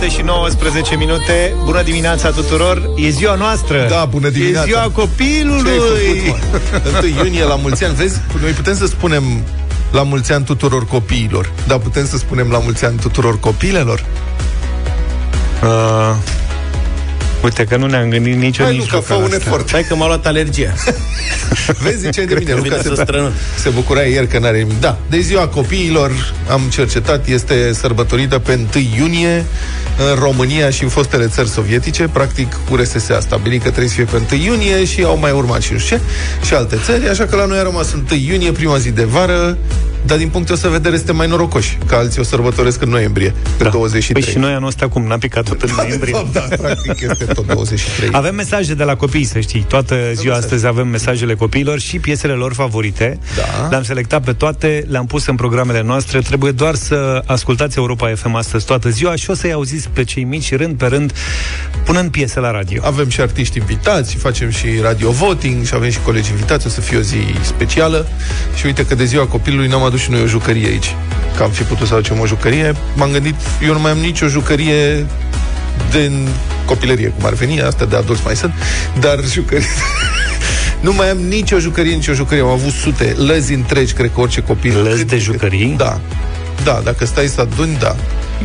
7 și 19 minute. Bună dimineața tuturor. E ziua noastră. Da, bună dimineața. E ziua copilului. Ce 1 iunie la mulți ani. Vezi, noi putem să spunem la mulți ani tuturor copiilor, dar putem să spunem la mulți ani tuturor copilelor? Uh, Uite că nu ne-am gândit nicio Hai, nici Luca, fă un efort. Hai că m-a luat alergia. Vezi, ziceai de mine, Luca să se, strănut. se bucura ieri că n-are nimic. Da, de ziua copiilor am cercetat, este sărbătorită pe 1 iunie în România și în fostele țări sovietice. Practic, URSS a stabilit că trebuie să fie pe 1 iunie și au mai urmat și nu știu ce, și alte țări, așa că la noi a rămas 1 iunie, prima zi de vară, dar din punctul ăsta de vedere suntem mai norocoși, că alții o sărbătoresc în noiembrie, pe Da. 23. Păi și noi anul ăsta cum? N-a picat tot în noiembrie. Da, da, practic este tot 23. Avem mesaje de la copii, să știi. Toată ziua mesaje. astăzi avem mesajele copiilor și piesele lor favorite. Da. Le-am selectat pe toate, le-am pus în programele noastre. Trebuie doar să ascultați Europa FM astăzi toată ziua și o să-i auziți pe cei mici rând pe rând punând piese la radio. Avem și artiști invitați, și facem și radio voting și avem și colegi invitați, o să fie o zi specială. Și uite că de ziua copilului n-am adus și noi o jucărie aici. Că am fi putut să aducem o jucărie. M-am gândit, eu nu mai am nicio jucărie din copilărie, cum ar veni, asta de adulți mai sunt, dar jucărie... Nu mai am nicio jucărie, nicio jucărie. Am avut sute, lăzi întregi, cred că orice copil. Lăzi Cât- de jucării? Da. Da, dacă stai să aduni, da.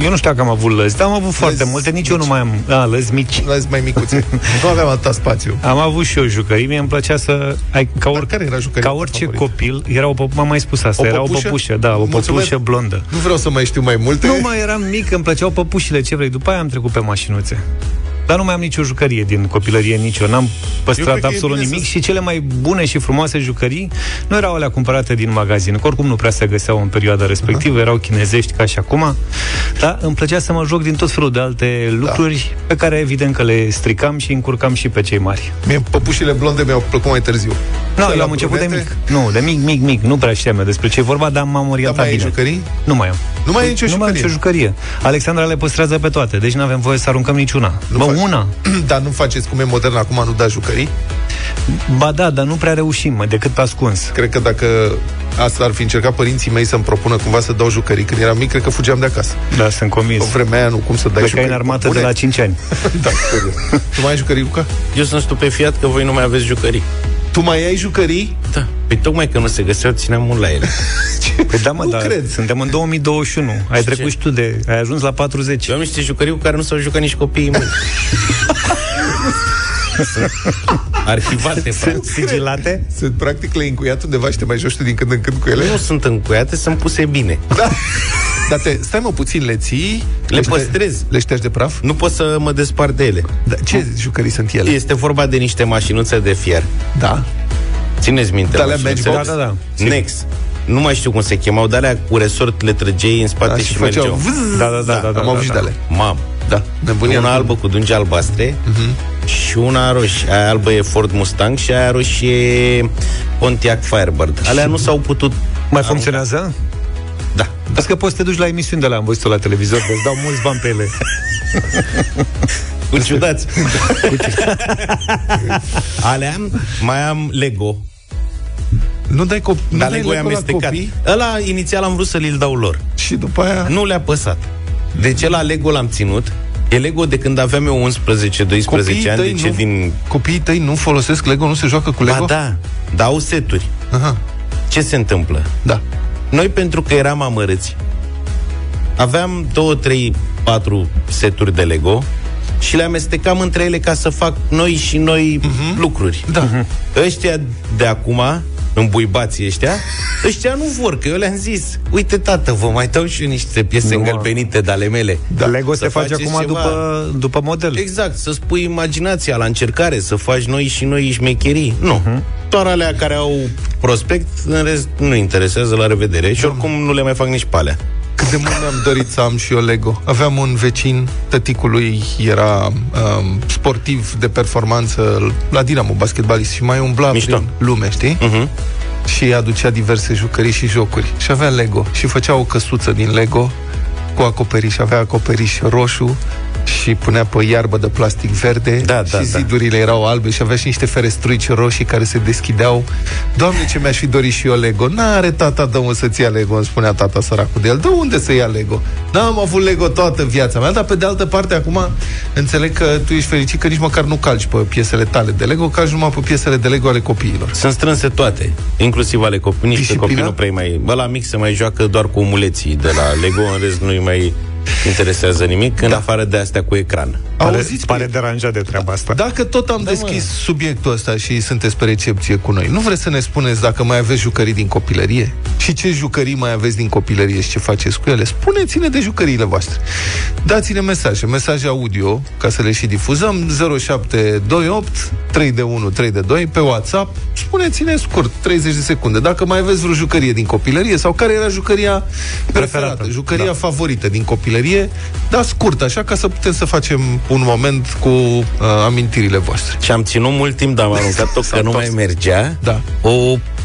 Eu nu știu dacă am avut lăzi, dar am avut foarte multe. Nici eu nu mai am... A, lăzi mici. Lăzi mai micuțe. nu aveam atâta spațiu. Am avut și eu jucării, mie îmi plăcea să... Ai, ca, or, care era jucăria ca ta orice favorită? copil, era o, păp- m-am mai spus asta, O era păpușă? o păpușă, da, o Mulțumesc. păpușă blondă. Nu vreau să mai știu mai multe. Nu mai eram mic, îmi plăceau păpușile, ce vrei. După aia am trecut pe mașinuțe. Dar nu mai am nicio jucărie din copilărie, nici eu. N-am Eu păstrat cred că e absolut bine nimic să- și cele mai bune și frumoase jucării nu erau alea cumpărate din magazin, că oricum nu prea se găseau în perioada respectivă, erau chinezești ca și acum. Dar îmi plăcea să mă joc din tot felul de alte lucruri pe care evident că le stricam și încurcam și pe cei mari. Mie păpușile blonde mi-au plăcut mai târziu. Nu, De eu la am început de brunete? mic. Nu, de mic, mic, mic. Nu prea știam eu despre ce e vorba, dar m-am Dar orientat mai ai bine. jucării? Nu mai am. Nu mai ai nicio nu mai am jucărie? nicio jucărie. Alexandra le păstrează pe toate, deci nu avem voie să aruncăm niciuna. Nu Bă, faci. una. Dar nu faceți cum e modern acum, nu da jucării? Ba da, dar nu prea reușim, mă, decât pe ascuns. Cred că dacă asta ar fi încercat părinții mei să-mi propună cumva să dau jucării când eram mic, cred că fugeam de acasă. Da, sunt convins. În vremea aia nu, cum să dai Plecai jucării? în armată Bune. de la 5 ani. Da, serios. tu mai ai jucării, Luca? Eu sunt stupefiat că voi nu mai aveți jucării. Tu mai ai jucării? Da. Păi tocmai că nu se găseau, țineam mult la ele. Păi da, mă, Nu dar cred. suntem în 2021. Ai Și trecut ce? și tu de... Ai ajuns la 40. Eu am niște jucării cu care nu s-au jucat nici copiii mei. Sunt Arhivate, frate. Sigilate? Sunt practic le încuiat undeva și te mai joci tu din când în când cu ele? Nu sunt încuiate, sunt puse bine. Da. Dar te, stai mă puțin, le ții? Le ștergi- păstrez. Le ștergi de praf? Nu pot să mă despart de ele. Da, ce jucării sunt ele? Este vorba de niște mașinuțe de fier. Da. Țineți minte De alea mașinuțele? Matchbox? Da, da, da. Nex. Nu mai știu cum se chemau, dar alea cu resort le trăgeai în spate Da, și, și și făceau mergeau. vâz. Da, da, da, da, da, Am da, auzit da. de ale. Mam. Da, nebunia. Una nu- albă cu dungi albastre Mhm. și una roșie. Aia albă e Ford Mustang și aia roșie e Pontiac Firebird. Alea nu s-au putut... Mai funcționează? Da. Asta că poți să te duci la emisiuni de la am văzut la televizor, că îți dau mulți bani pe ele. Cu ciudați. Alea mai am Lego. Nu dai, cop- nu Dar dai Lego e Lego la amestecat. copii Ăla inițial am vrut să l dau lor. și după aia... Nu le-a păsat. De ce la Lego l-am ținut? E Lego de când aveam eu 11-12 Copiii ani, tăi de ce nu- din... Copiii tăi nu folosesc Lego, nu se joacă cu Lego? Ba da, dau seturi. Aha, Ce se întâmplă? da. Noi, pentru că eram amărâți, aveam două, trei, patru seturi de Lego și le amestecam între ele ca să fac noi și noi uh-huh. lucruri. Da. Ăștia de acum, îmbuibații ăștia, ăștia nu vor, că eu le-am zis, uite tată, vă mai dau și eu niște piese Nu, mă. îngălbenite de ale mele. Da. Lego Să se face faceți acum ceva. după, după model. Exact, să spui imaginația la încercare, să faci noi și noi șmecherii. Nu. Uh-huh. Doar alea care au prospect, în rest nu interesează, la revedere. Și oricum nu le mai fac nici pe alea. Cât de mult mi-am dorit să am și eu Lego. Aveam un vecin, tăticul lui era um, sportiv de performanță la Dinamo, basketbalist și mai umbla Mișto. prin lume, știi? Uh-huh. Și aducea diverse jucării și jocuri. Și avea Lego. Și făcea o căsuță din Lego cu acoperiș. Avea acoperiș roșu, și punea pe iarbă de plastic verde Da, da, și da. zidurile erau albe și avea și niște ferestruici roșii care se deschideau. Doamne, ce mi-aș fi dorit și eu Lego. N-are tata, dă să-ți ia Lego, îmi spunea tata săracul de el. De unde să ia Lego? N-am avut Lego toată viața mea, dar pe de altă parte acum înțeleg că tu ești fericit că nici măcar nu calci pe piesele tale de Lego, calci numai pe piesele de Lego ale copiilor. Sunt strânse toate, inclusiv ale copii. Niște Disciplina? copii nu prea mai... Bă, la mic se mai joacă doar cu omuleții de la Lego, în rest nu-i mai interesează nimic, în afară de astea cu ecran. Pare, Auziți pare că- deranjat de treaba asta. Dacă tot am da, deschis subiectul ăsta și sunteți pe recepție cu noi, nu vreți să ne spuneți dacă mai aveți jucării din copilărie? Și ce jucării mai aveți din copilărie și ce faceți cu ele? Spuneți-ne de jucăriile voastre. Dați-ne mesaje, mesaje audio, ca să le și difuzăm, 0728 3 de 1 3 de 2 pe WhatsApp. Spuneți-ne scurt, 30 de secunde, dacă mai aveți vreo jucărie din copilărie sau care era jucăria preferată, Preferată. jucăria Da. favorită din copilărie, da, scurt, așa, ca să putem să facem un moment cu uh, amintirile voastre. Și am ținut mult timp, dar am aruncat-o că nu mai mergea. Da. O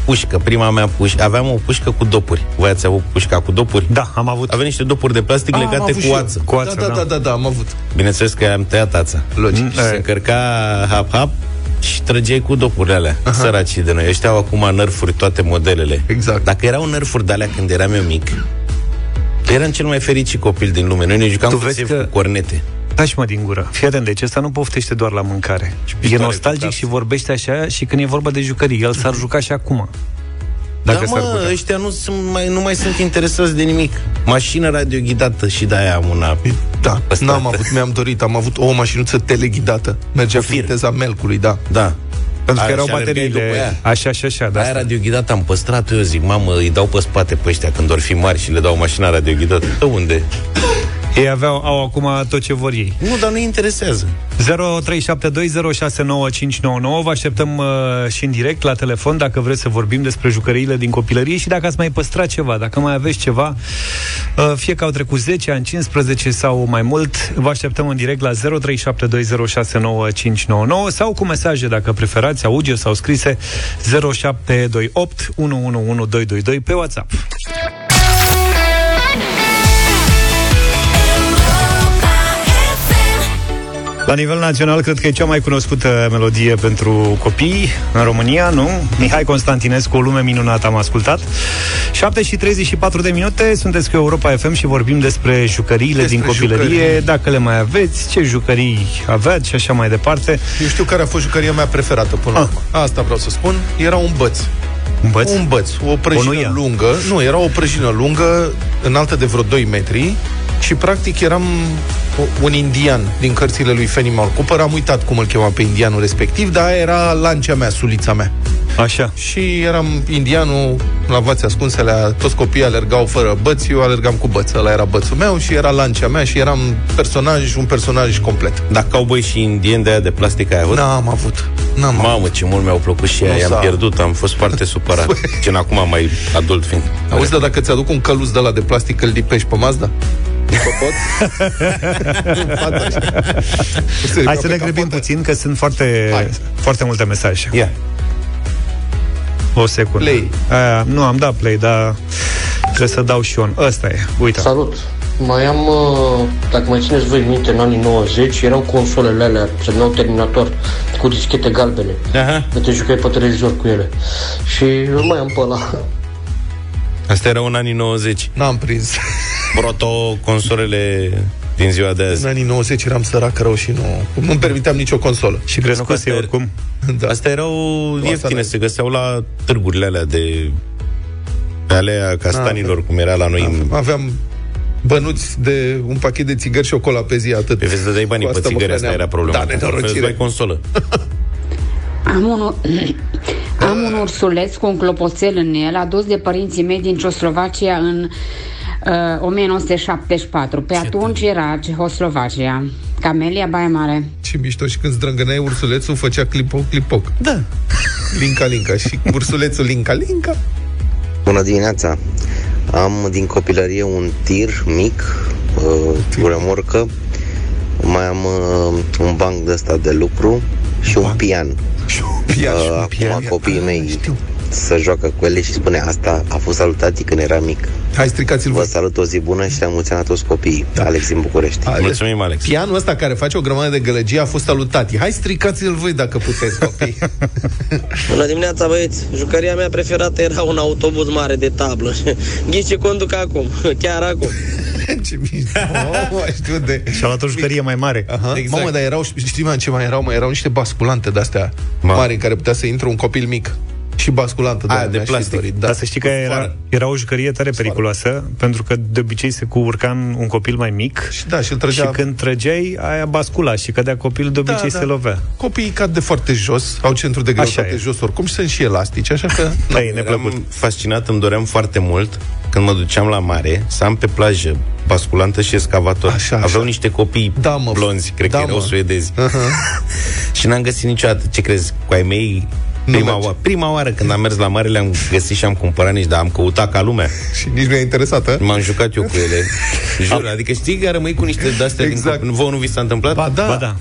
pușcă, prima mea pușcă. Aveam o pușcă cu dopuri. Voi ați avut pușca cu dopuri? Da, am avut. Avea niște dopuri de plastic Ah, am legate avut cu și eu. ață. Cu ață, da, da, da. da, da, da, am avut. Bineînțeles că am tăiat ața. Logic. Mm, Și se e. încărca hap-hap și trăgeai cu dopurile alea. Săracii de noi. Ăștia au acum nărfuri toate modelele. Exact. Dacă erau nărfuri de alea când eram eu mic, eram cel mai fericit copil din lume. Noi ne jucam Tu cu, vezi țevi că- cu cornete. Taci mă din gură. Fii atent, deci ăsta nu poftește doar la mâncare. E pistoale nostalgic cu cap. și vorbește așa și când e vorba de jucării. El s-ar juca și acum. Dacă da, s-ar mă, putea. ăștia nu, sunt mai, nu mai sunt interesați de nimic. Mașină radioghidată și de-aia am una. Da, Pe n-am stradă. avut, mi-am dorit, am avut o mașinuță teleghidată. Mergea Cu cu fir. viteza melcului, da. Da. Pentru că Aia erau și alergai după bateriile ea. așa și așa. Da, Aia radioghidată am păstrat eu zic, mamă, îi dau pe spate pe ăștia când or fi mari și le dau mașina radioghidată. De unde? Ei aveau, au acum tot ce vor ei. Nu, dar nu interesează. 0372069599 Vă așteptăm uh, și în direct la telefon dacă vreți să vorbim despre jucăriile din copilărie și dacă ați mai păstrat ceva, dacă mai aveți ceva, uh, fie că au trecut 10 ani, 15 sau mai mult, vă așteptăm în direct la 0372069599 sau cu mesaje dacă preferați, audio sau scrise 0728 111222 pe WhatsApp. La nivel național, cred că e cea mai cunoscută melodie pentru copii în România, nu? Mihai Constantinescu, o lume minunată, am ascultat. 7 și 34 de minute, sunteți cu Europa FM și vorbim despre jucăriile Despre din copilărie, jucării. dacă le mai aveți, ce jucării aveți și așa mai departe. Eu știu care a fost jucăria mea preferată până la Ah. urmă. Asta vreau să spun. Era un băț. Un băț? Un băț, o prăjină Bonuia. lungă. Nu, era o prăjină lungă, înaltă de vreo 2 metri și practic eram o- un indian din cărțile lui Fenimal Cooper. Am uitat cum îl chema pe indianul respectiv, dar aia era lancea mea, sulița mea. Așa. Și eram indianul la vați ascunsele, toți copiii alergau fără băți, eu alergam cu băț. Ăla era bățul meu și era lancea mea și eram personaj, un personaj complet. Dar cowboy și indieni de aia de plastic ai avut? N-am avut. N-am avut. Mamă, ce mult mi-au plăcut și aia, Nu i-am s-a- pierdut, am fost foarte supărat. Ce acum mai adult fiind. Auzi, dar dacă ți-aduc un căluț de la de plastic, îl lipești pe Mazda? După pot? Fata așa. Se Hai ridică să ne pe grăbim capotă. puțin, că sunt foarte, Hai. foarte multe mesaje. Ia. O secundă. Play. Aia, nu, am dat play, dar trebuie să dau și on. Ăsta e, uite. Salut! Mai am, uh, dacă mai țineți voi minte, în anii 90, erau consolele alea, se numeau Terminator, cu dischete galbene. Aha. De te jucai pe televizor cu ele. Și îl mai am pe ăla. Asta era în anii 90. N-am prins. Proto consolele din ziua de azi. În anii 90 eram sărac rău și nu... Nu-mi permiteam nicio consolă. Și crescuse Asta e- oricum. Da. Astea erau ieftine, asta se găseau la târgurile alea de pe alea castanilor, cum era la noi. în- Aveam bănuți de un pachet de țigări și o cola pe zi, atât. Pe vezi, dădeai banii Cu pe asta mă țigări, asta hrăneam. era problema. Da, Altfel îți nenorocire. dai consolă. Am un, am un ursuleț cu un clopoțel în el, adus de părinții mei din Ceoslovacia în uh, 1974. Pe atunci era Cehoslovacia. Camelia Baia Mare. Ce mișto și când zdrângăneai ursulețul, făcea clipoc, clipoc. Da. Linca, linca. Și ursulețul linca, linca. Bună dimineața! Am din copilărie un tir mic, uh, cu remorcă, mai am uh, un banc de ăsta de lucru și un pian. Și un pian, și un Uh, pian. acum copiii mei Știu. Să joacă cu ele și spune asta a fost salutat când era mic. Hai, stricați-l Vă voi. salut o zi bună și le-am mulțumit toți copiii. Da. Alex din București. Hai, Mulțumim, Alex. Pianul ăsta care face o grămadă de gălăgie a fost salutat. Hai, stricați-l voi dacă puteți, copii. Bună dimineața, băieți! Jucăria mea preferată era un autobuz mare de tablă. Ghiți ce conduc acum, chiar acum. ce mișto. Oh, știu de... Și-a luat o jucărie mai mare. Aha. Exact. Mamă, dar erau, știi mai ce mai erau? Mai erau niște basculante de-astea Ma. mari în care putea să intre un copil mic. Și basculantă. Aia, doamne, de aș fi plastic. dorit, Da. Dar să știi că Cu era, foară. era o jucărie tare periculoasă, pentru că de obicei se curca în un copil mai mic Și da, și îl trăgea... și când trăgeai, aia bascula și cădea copilul, de obicei se lovea. Copiii cad de foarte jos, au centru de greutate e. jos oricum și sunt și elastici, așa că... Da, e neplăcut. Eram fascinat, îmi doream foarte mult când mă duceam la mare să am pe plajă basculantă și escavator. Așa, așa. Aveau niște copii Da, mă. blonzi, cred Da, că erau mă. suedezi. și n-am găsit niciodată. Ce crezi? Cu ai mei Prima, merge. oară, prima oară când am mers la mare le-am găsit și am cumpărat nici, dar am căutat ca lumea. Și nici nu e interesată. M-am jucat eu cu ele. Jur, adică știi că rămâi cu niște de-astea Exact. din copil. Vouă nu vi s-a întâmplat? Ba da. Ba da.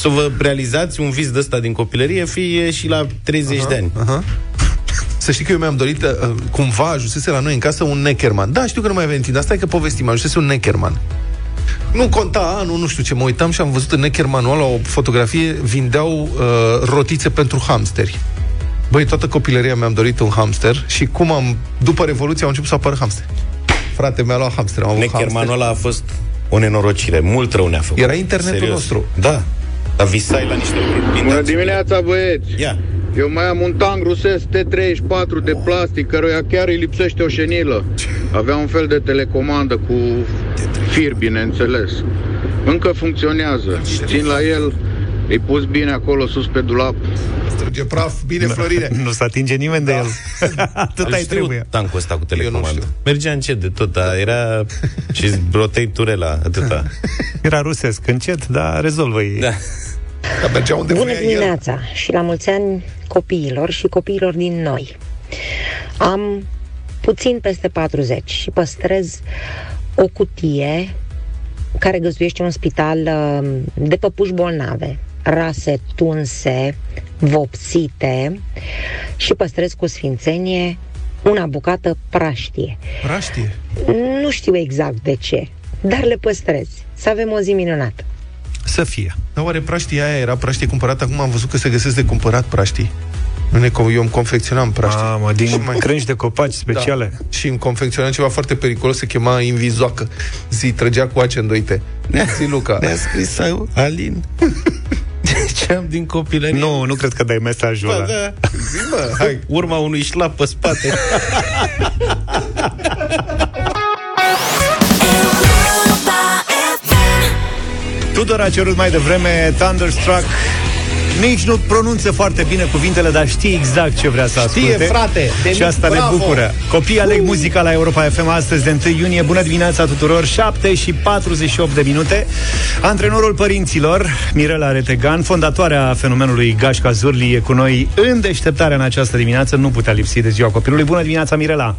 Să vă realizați un vis de ăsta din copilărie, fie și la 30 de ani. Aha. Să știi că eu mi-am dorit, uh, cumva ajunsese la noi în casă un Neckerman. Da, știu că nu mai avem timp, dar stai că povestim, ajunsese un Neckerman. Nu conta anul, nu știu ce, mă uitam și am văzut în Neckermanul ăla o fotografie, vindeau uh, rotițe pentru hamsteri. Băi, toată copilăria mi-am dorit un hamster și cum am, după Revoluție au început să apară hamster. Frate, mi-a luat hamster, am avut Neckermanul hamster. ăla a fost o nenorocire. Mult rău ne-a făcut. Era internetul nostru. Da. Dar visai la niște lucruri. Bună dimineața, băieți! Ia. Eu mai am un tang rusesc T34 de plastic, căruia chiar îi lipsește o șenilă. Avea un fel de telecomandă cu fir, bineînțeles. Încă funcționează. Țin la el, îi pus bine acolo sus pe dulap. Strânge praf, bine, Florine. Nu se atinge nimeni de el. Atât Îl ai știu trebuie. tancul ăsta cu Eu nu telecomandă. știu. Mergea încet de tot, dar era și rotei turela, atâta. Era rusesc, încet, dar rezolvă ei. Da. Dar mergea unde Bună voia el. dimineața și la mulți ani copiilor și copiilor din noi. Am puțin peste 40 și păstrez o cutie care găzduiește un spital uh, de păpuși bolnave, rase tunse, vopsite și păstrez cu sfințenie una bucată praștie. Praștie. Nu știu exact de ce, dar le păstrez. Să avem o zi minunată. Să fie. Dar oare praștia aia era praștie cumpărată? Acum am văzut că se găsesc de cumpărat praștii. Noi ne, eu îmi confecționam praștii. Mamă, Și din mai- crânci de copaci speciale. Da. Și îmi confecționam ceva foarte periculos, se chema invizoacă. Zi, trăgea cu acendoite. Zi, Luca. Ne-a scris Alin. Ce am din copilărie? Nu, nu cred că dai mesajul Bă, ăla. da. Zi, mă, hai. Urma unui șlap pe spate. Tudor a cerut mai devreme Thunderstruck nici nu pronunță foarte bine cuvintele, dar știe exact ce vrea să Știe, asculte. frate, de Și mic, asta bravo. ne bucură. Copiii aleg muzica la Europa FM astăzi de 1 iunie. Bună dimineața tuturor, 7 și 48 de minute. Antrenorul părinților, Mirela Retegan, fondatoarea fenomenului Gașca Zurli, e cu noi în deșteptarea în această dimineață. Nu putea lipsi de ziua copilului. Bună dimineața, Mirela!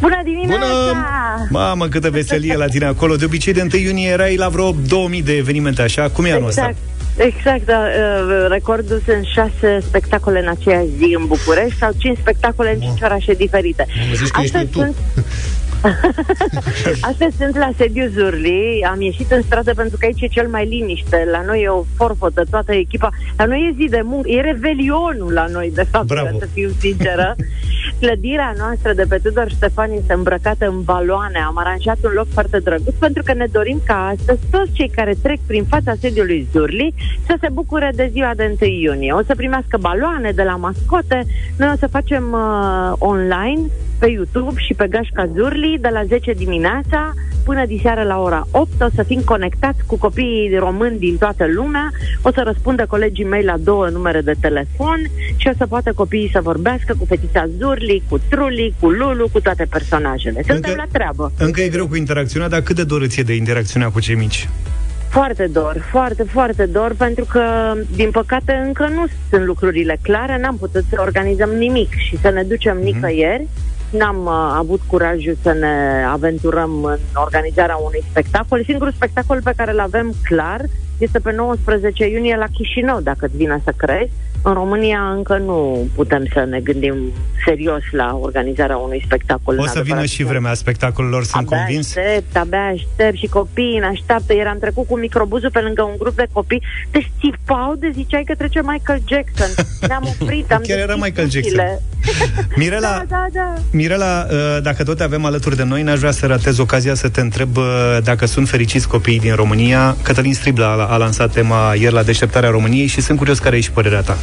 Bună dimineața! Mamă, câtă veselie la tine acolo. De obicei, de 1 iunie erai la vreo 2000 de evenimente, așa? Cum e anul ăsta? Exact. Exact, da, uh, recordul sunt șase spectacole în aceeași zi în București sau cinci spectacole în cinci orașe diferite. Mă zici că ești Astăzi tu. sunt, Astăzi sunt la sediu Zurli, am ieșit în stradă pentru că aici e cel mai liniște, la noi e o forfotă, toată echipa, la noi e zi de muncă, e revelionul la noi, de fapt, Bravo. ca să fiu sinceră. Clădirea noastră de pe Tudor Ștefani este îmbrăcată în baloane, am aranjat un loc foarte drăguț pentru că ne dorim ca astăzi toți cei care trec prin fața sediului Zurli să se bucure de ziua de 1 iunie. O să primească baloane de la mascote, noi o să facem uh, online pe YouTube și pe Gașca Zurli de la 10 dimineața până diseară la ora 8 o să fim conectați cu copiii români din toată lumea, o să răspundă colegii mei la două numere de telefon și o să poată copiii să vorbească cu fetița Zurli, cu Truli, cu Lulu, cu toate personajele. Suntem Încă- la treabă. Încă e greu cu interacțiunea, dar cât de dor îți e de interacțiunea cu cei mici? Foarte dor, foarte, foarte dor, pentru că, din păcate, încă nu sunt lucrurile clare, n-am putut să organizăm nimic și să ne ducem nicăieri. N-am uh, avut curajul să ne aventurăm în organizarea unui spectacol. Singurul spectacol pe care îl avem clar este pe 19 iunie la Chișinău, dacă îți vine să crezi. În România încă nu putem să ne gândim serios la organizarea unui spectacol. O să vină și vremea spectacolelor, sunt abia convins. Aștept, abia aștept și copiii ne așteaptă. Iar am trecut cu microbuzul pe lângă un grup de copii. Deci țipau de ziceai că trece Michael Jackson. Ne-am oprit, am Chiar era deschis Michael Jackson. ușile. Mirela, Da, da, da. Mirela, uh, dacă tot te avem alături de noi, n-aș vrea să ratez ocazia să te întreb uh, dacă sunt fericiți copiii din România. Cătălin Stribla a, a lansat tema ieri la deșteptarea României și sunt curios care e și părerea ta.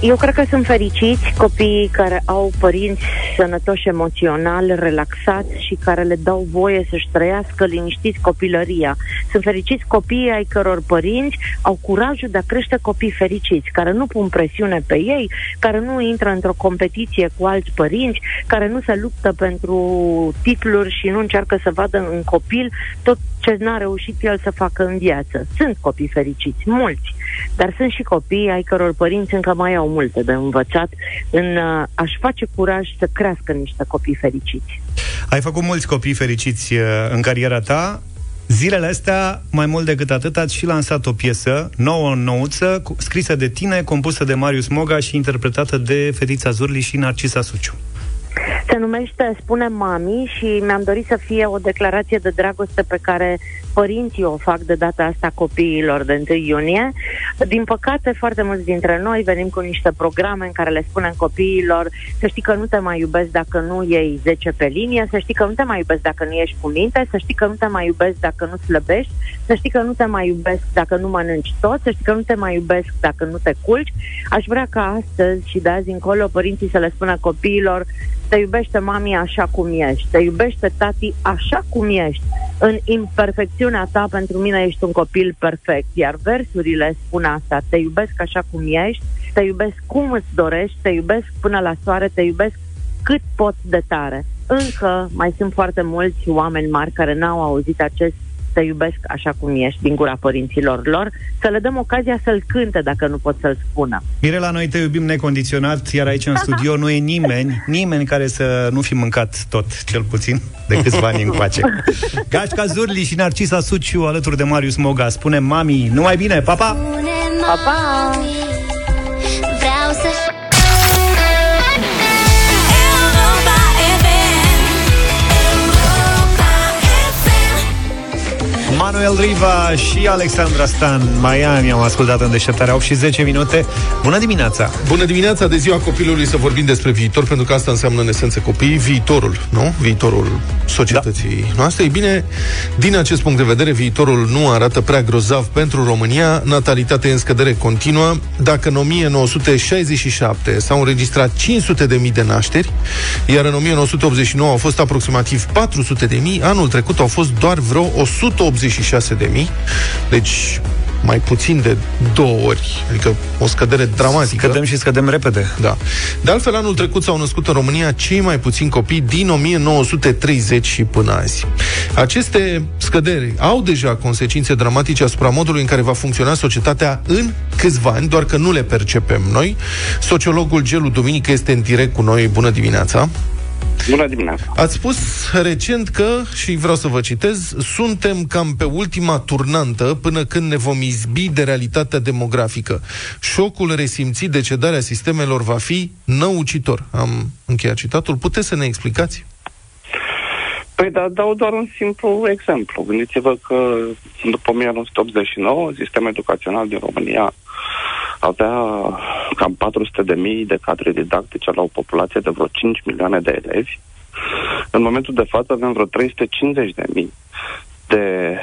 Eu cred că sunt fericiți copiii care au părinți sănătoși emoțional, relaxați și care le dau voie să-și trăiască liniștiți copilăria. Sunt fericiți copiii ai căror părinți au curajul de a crește copii fericiți, care nu pun presiune pe ei, care nu intră într-o competiție cu alți părinți, care nu se luptă pentru titluri și nu încearcă să vadă în copil tot ce n-a reușit el să facă în viață. Sunt copii fericiți, mulți, dar sunt și copii ai căror părinți încă mai au multe de învățat în uh, a-și face curaj să crească niște copii fericiți. Ai făcut mulți copii fericiți uh, în cariera ta. Zilele astea, mai mult decât atât, ați și lansat o piesă nouă, nouță, cu- scrisă de tine, compusă de Marius Moga și interpretată de Fetița Zurli și Narcisa Suciu. Se numește Spune Mami și mi-am dorit să fie o declarație de dragoste pe care părinții o fac de data asta copiilor de 1 iunie. Din păcate, foarte mulți dintre noi venim cu niște programe în care le spunem copiilor să știi că nu te mai iubesc dacă nu iei 10 pe linie, să știi că nu te mai iubesc dacă nu ești cu minte, să știi că nu te mai iubesc dacă nu slăbești, să știi că nu te mai iubesc dacă nu mănânci tot, să știi că nu te mai iubesc dacă nu te culci. Aș vrea ca astăzi și de azi încolo părinții să le spună copiilor te iubește mami așa cum ești, te iubește tati așa cum ești. În imperfecțiunea ta, pentru mine ești un copil perfect. Iar versurile spun asta, te iubesc așa cum ești, te iubesc cum îți dorești, te iubesc până la soare, te iubesc cât pot de tare. Încă mai sunt foarte mulți oameni mari care n-au auzit acest te iubesc așa cum ești din gura părinților lor, să le dăm ocazia să-l cânte dacă nu pot să-l spună. Mirela, noi te iubim necondiționat, iar aici în studio nu e nimeni, nimeni care să nu fi mâncat tot, cel puțin, de câțiva ani încoace. Gașca Zurli și Narcisa Suciu alături de Marius Moga. Spune mami, numai bine, pa, pa! Pa, pa! Vreau să Manuel Riva și Alexandra Stan Miami Am ascultat în deșteptarea 8 și 10 minute Bună dimineața! Bună dimineața! De ziua copilului să vorbim despre viitor Pentru că asta înseamnă în esență copii. Viitorul, nu? Viitorul societății da. noastre E bine, din acest punct de vedere Viitorul nu arată prea grozav pentru România Natalitatea e în scădere continuă Dacă în 1967 s-au înregistrat 500 de mii de nașteri Iar în 1989 au fost aproximativ 400 de mii Anul trecut au fost doar vreo 180 26.000, deci mai puțin de două ori, adică o scădere dramatică. Scădem și scădem repede. Da. De altfel, anul trecut s-au născut în România cei mai puțini copii din 1930 și până azi. Aceste scăderi au deja consecințe dramatice asupra modului în care va funcționa societatea în câțiva ani, doar că nu le percepem noi. Sociologul Gelu Duminică este în direct cu noi. Bună dimineața! Bună dimineața! Ați spus recent că, și vreau să vă citez, suntem cam pe ultima turnantă până când ne vom izbi de realitatea demografică. Șocul resimțit de cedarea sistemelor va fi năucitor. Am încheiat citatul. Puteți să ne explicați? Păi da, dau doar un simplu exemplu. Gândiți-vă că după 1989, sistemul educațional din România avea cam 400 de mii de cadre didactice la o populație de vreo 5 milioane de elevi. În momentul de față avem vreo 350 de mii de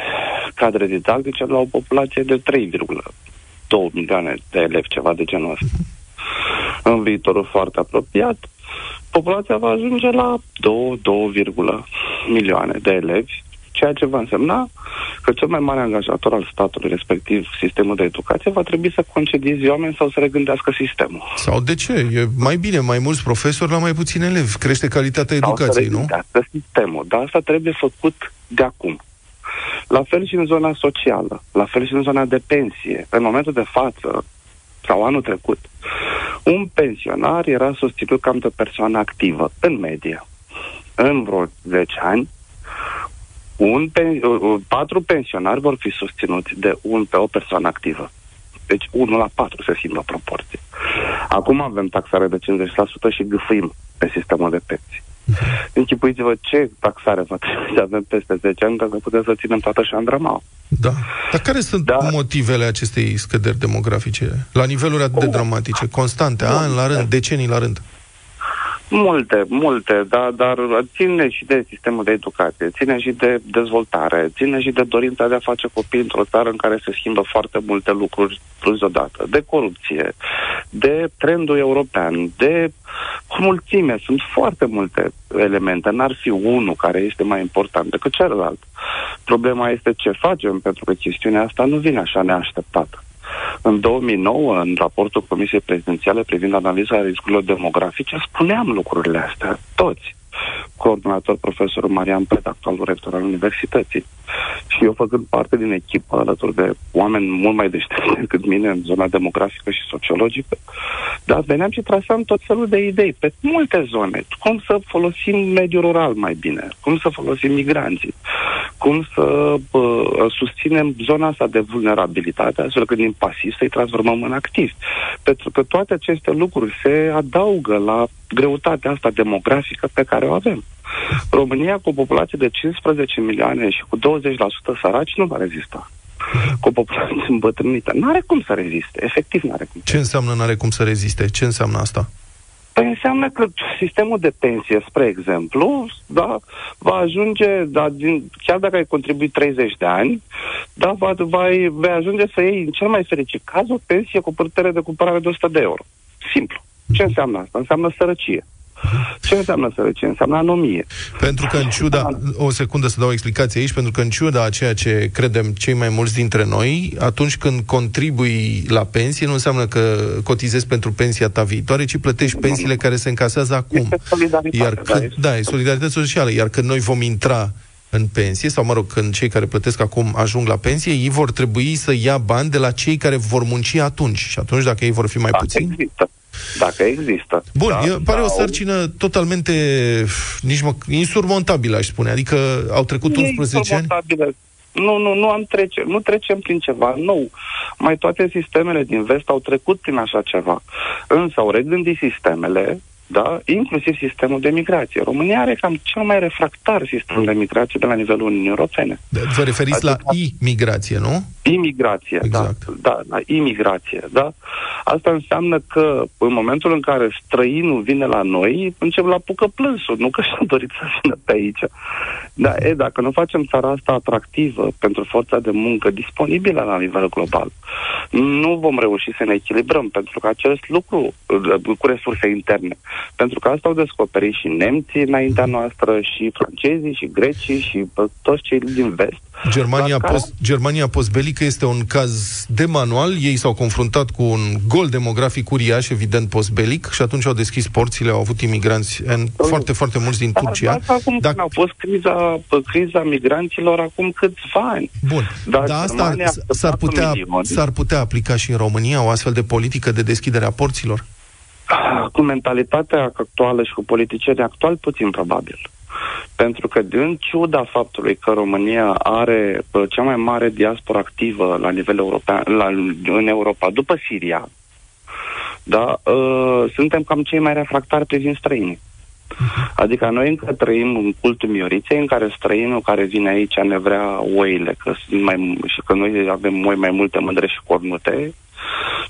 cadre didactice la o populație de 3,2 milioane de elevi, ceva de genul ăsta. În viitorul foarte apropiat, populația va ajunge la 2, 2, milioane de elevi, ceea ce va însemna că cel mai mare angajator al statului, respectiv sistemul de educație, va trebui să concedieze oameni sau să regândească sistemul. Sau de ce? E mai bine, mai mulți profesori la mai puțini elevi. Crește calitatea educației, nu? nu? sistemul, dar asta trebuie făcut de acum. La fel și în zona socială, la fel și în zona de pensie. În momentul de față, sau anul trecut, un pensionar era susținut cam de o persoană activă, în medie. În vreo 10 ani, un pen, uh, patru pensionari vor fi susținuți de un pe o persoană activă. Deci 1 la 4 se schimbă proporție. Acum avem taxare de 50% și gâfâim pe sistemul de pensii. Închipuiți-vă ce taxare va trebui să avem peste 10 ani ca să putem să ținem toată șandramaua. Da. Dar care sunt da. motivele acestei scăderi demografice la niveluri atât de dramatice, constante, ani la rând, decenii la rând? Multe, multe, da, dar ține și de sistemul de educație, ține și de dezvoltare, ține și de dorința de a face copii într-o țară în care se schimbă foarte multe lucruri plus odată, de corupție, de trendul european, de mulțime, sunt foarte multe elemente, n-ar fi unul care este mai important decât celălalt. Problema este ce facem, pentru că chestiunea asta nu vine așa neașteptată. În 2009, în raportul Comisiei Prezidențiale privind analiza riscurilor demografice, spuneam lucrurile astea, toți coordonator profesorul Marian Pet, actualul rector al Universității. Și eu făcând parte din echipă alături de oameni mult mai deștepți decât mine în zona demografică și sociologică, dar veneam și trasam tot felul de idei pe multe zone. Cum să folosim mediul rural mai bine, cum să folosim migranții, cum să bă, susținem zona asta de vulnerabilitate, astfel că din pasiv să-i transformăm în activ. Pentru că toate aceste lucruri se adaugă la greutatea asta demografică pe care o avem. România, cu o populație de 15 milioane și cu 20% săraci, nu va rezista. Cu o populație îmbătrânită. Nu are cum să reziste. Efectiv, nu are cum. Ce înseamnă nu are cum să reziste? Ce înseamnă asta? Păi înseamnă că sistemul de pensie, spre exemplu, da, va ajunge, da, din, chiar dacă ai contribuit 30 de ani, da, va, va, vei ajunge să iei, în cel mai fericit caz, o pensie cu putere de cumpărare de 100 de euro. Simplu. Ce înseamnă asta? Înseamnă sărăcie. Ce înseamnă sărăcie? Înseamnă anomie. Pentru că în ciuda, o secundă să dau o explicație aici, pentru că în ciuda a ceea ce credem cei mai mulți dintre noi, atunci când contribui la pensie, nu înseamnă că cotizezi pentru pensia ta viitoare, ci plătești pensiile care se încasează acum. Iar când, da, e solidaritate socială. Iar când noi vom intra în pensie, sau mă rog, când cei care plătesc acum ajung la pensie, ei vor trebui să ia bani de la cei care vor munci atunci. Și atunci, dacă ei vor fi mai da, puțini... Există. Dacă există. Bun, da, e, pare da, o sarcină totalmente nici mă, insurmontabilă, aș spune. Adică au trecut nu 11 ani. Nu, nu, nu am trece, nu trecem prin ceva nou. Mai toate sistemele din vest au trecut prin așa ceva. Însă au regândit sistemele, da? inclusiv sistemul de migrație. România are cam cel mai refractar sistem de migrație de la nivelul Uniunii Europene. Vă referiți adică, la imigrație, nu? Imigrație, exact. da, da, la imigrație, da. Asta înseamnă că în momentul în care străinul vine la noi, încep la pucă plânsul, nu că și-a dorit să vină pe aici. Da, e, dacă nu facem țara asta atractivă pentru forța de muncă disponibilă la nivel global, nu vom reuși să ne echilibrăm, pentru că acest lucru cu resurse interne, pentru că asta au descoperit și nemții înaintea noastră, și francezii, și grecii, și toți cei din vest. Germania, post, Germania postbelică este un caz de manual. Ei s-au confruntat cu un gol demografic uriaș, evident, postbelic, și atunci au deschis porțile, au avut imigranți în foarte, foarte mulți din Turcia. Dar, acum Dacă... a fost criza, criza migranților acum câțiva ani. Bun, dar da, asta s-ar putea, s-ar putea aplica și în România o astfel de politică de deschidere a porților? Cu mentalitatea actuală și cu politicienii actuali, puțin probabil. Pentru că, din ciuda faptului că România are cea mai mare diaspora activă la nivel european, la, în Europa, după Siria, da, uh, suntem cam cei mai refractari privind străinii. Adică noi încă trăim în cultul mioriței, în care străinul care vine aici ne vrea oile, că sunt mai, și că noi avem oi mai multe mândre și cornute,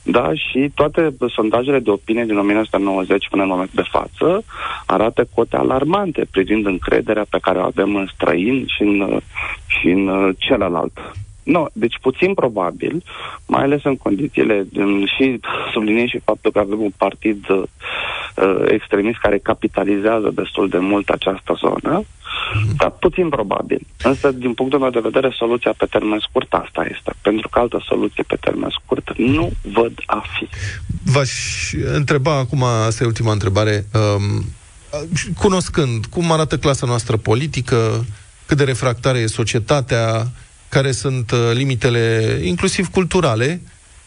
da, și toate sondajele de opinie din 1990 până în momentul de față arată cote alarmante privind încrederea pe care o avem în străin și în, și în celălalt. No, deci puțin probabil, mai ales în condițiile, în, și subliniez și faptul că avem un partid uh, extremist care capitalizează destul de mult această zonă, mm-hmm. dar puțin probabil. Însă, din punctul meu de vedere, soluția pe termen scurt asta este. Pentru că altă soluție pe termen scurt nu văd a fi. V-aș întreba acum, asta e ultima întrebare, um, cunoscând cum arată clasa noastră politică, cât de refractare e societatea, care sunt uh, limitele, inclusiv culturale,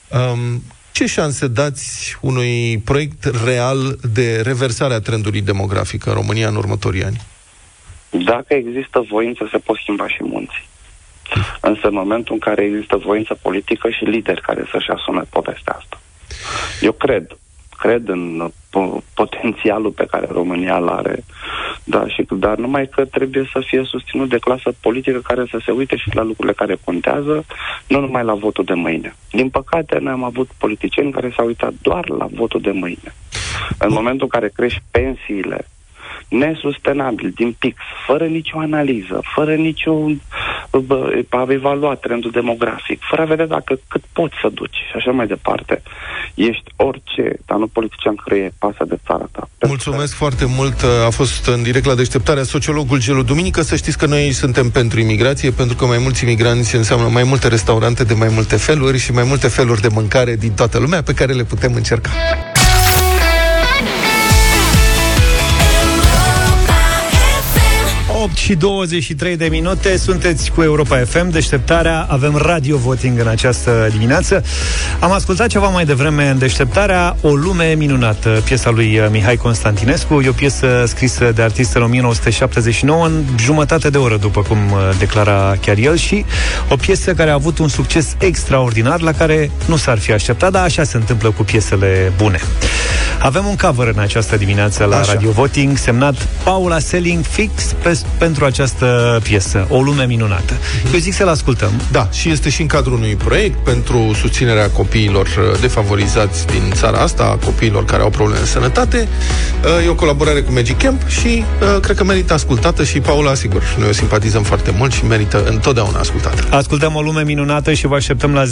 um, ce șanse dați unui proiect real de reversare a trendului demografic în România în următorii ani? Dacă există voință, se pot schimba și munții. Însă în momentul în care există voință politică și lideri care să-și asume povestea asta. Eu cred, cred în po- potențialul pe care România îl are, da, și, dar numai că trebuie să fie susținut de clasă politică care să se uite și la lucrurile care contează, nu numai la votul de mâine. Din păcate, noi am avut politicieni care s-au uitat doar la votul de mâine. În momentul în care crești pensiile, nesustenabil, din pix, fără nicio analiză, fără nicio bă, a evalua trendul demografic, fără a vedea dacă cât poți să duci și așa mai departe. Ești orice, dar nu politician care e pasă de țara ta. Mulțumesc foarte mult. A fost în direct la deșteptarea sociologul Gelu Duminică. Să știți că noi suntem pentru imigrație, pentru că mai mulți imigranți înseamnă mai multe restaurante de mai multe feluri și mai multe feluri de mâncare din toată lumea pe care le putem încerca. 8 și 23 de minute. Sunteți cu Europa FM Deșteptarea, avem radio voting în această dimineață. Am ascultat ceva mai devreme în Deșteptarea O lume minunată Piesa lui uh, Mihai Constantinescu. E o piesă scrisă de artist în 1979 În jumătate de oră, după cum uh, declara chiar el Și o piesă care a avut un succes extraordinar La care nu s-ar fi așteptat Dar așa se întâmplă cu piesele bune Avem un cover în această dimineață La Așa. radio voting Semnat Paula Selling fix pe, pentru această piesă O lume minunată Eu zic să-l ascultăm Da, și este și în cadrul unui proiect pentru susținerea copiilor uh, defavorizați din țara asta, a copiilor care au probleme de sănătate. Uh, E o colaborare cu Magic Camp și uh, cred că merită ascultată și Paula, sigur, noi o simpatizăm foarte mult și merită întotdeauna ascultată. Ascultăm o lume minunată și vă așteptăm la 0372069599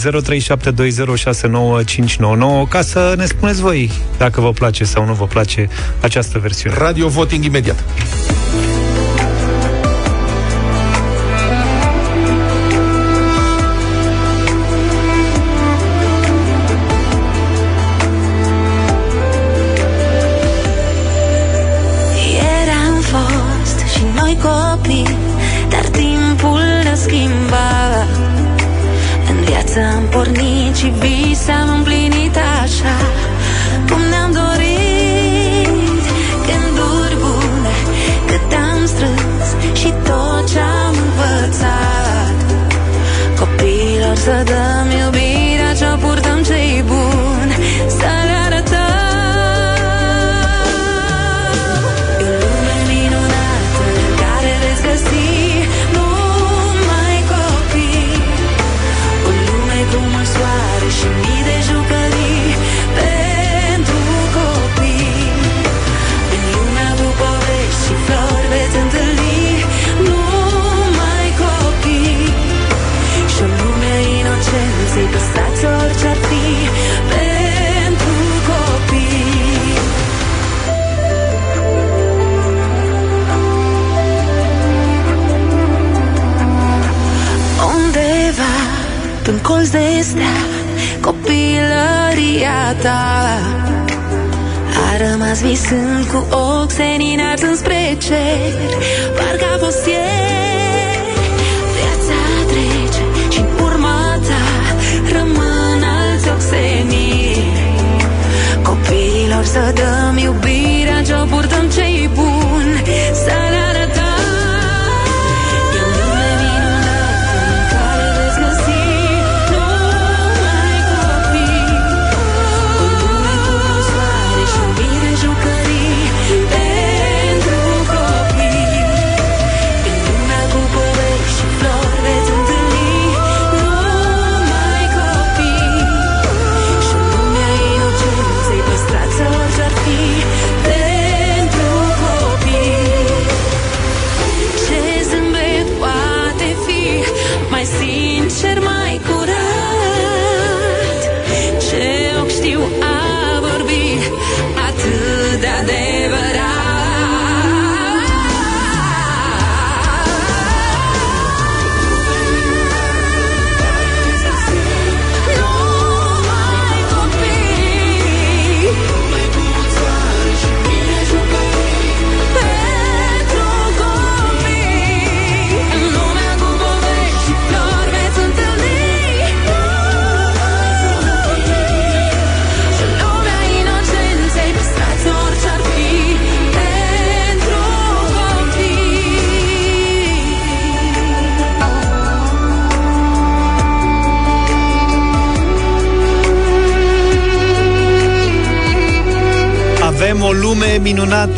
ca să ne spuneți voi dacă vă place sau nu vă place această versiune. Radio voting imediat. Pe colț de stea Copilăria ta. A rămas visând cu ochi senin arzând spre cer Parcă a fost ieri. Viața trece și în urma ta Rămân alți ochi senin Copiilor să dăm iubirea Ce-o purtăm cei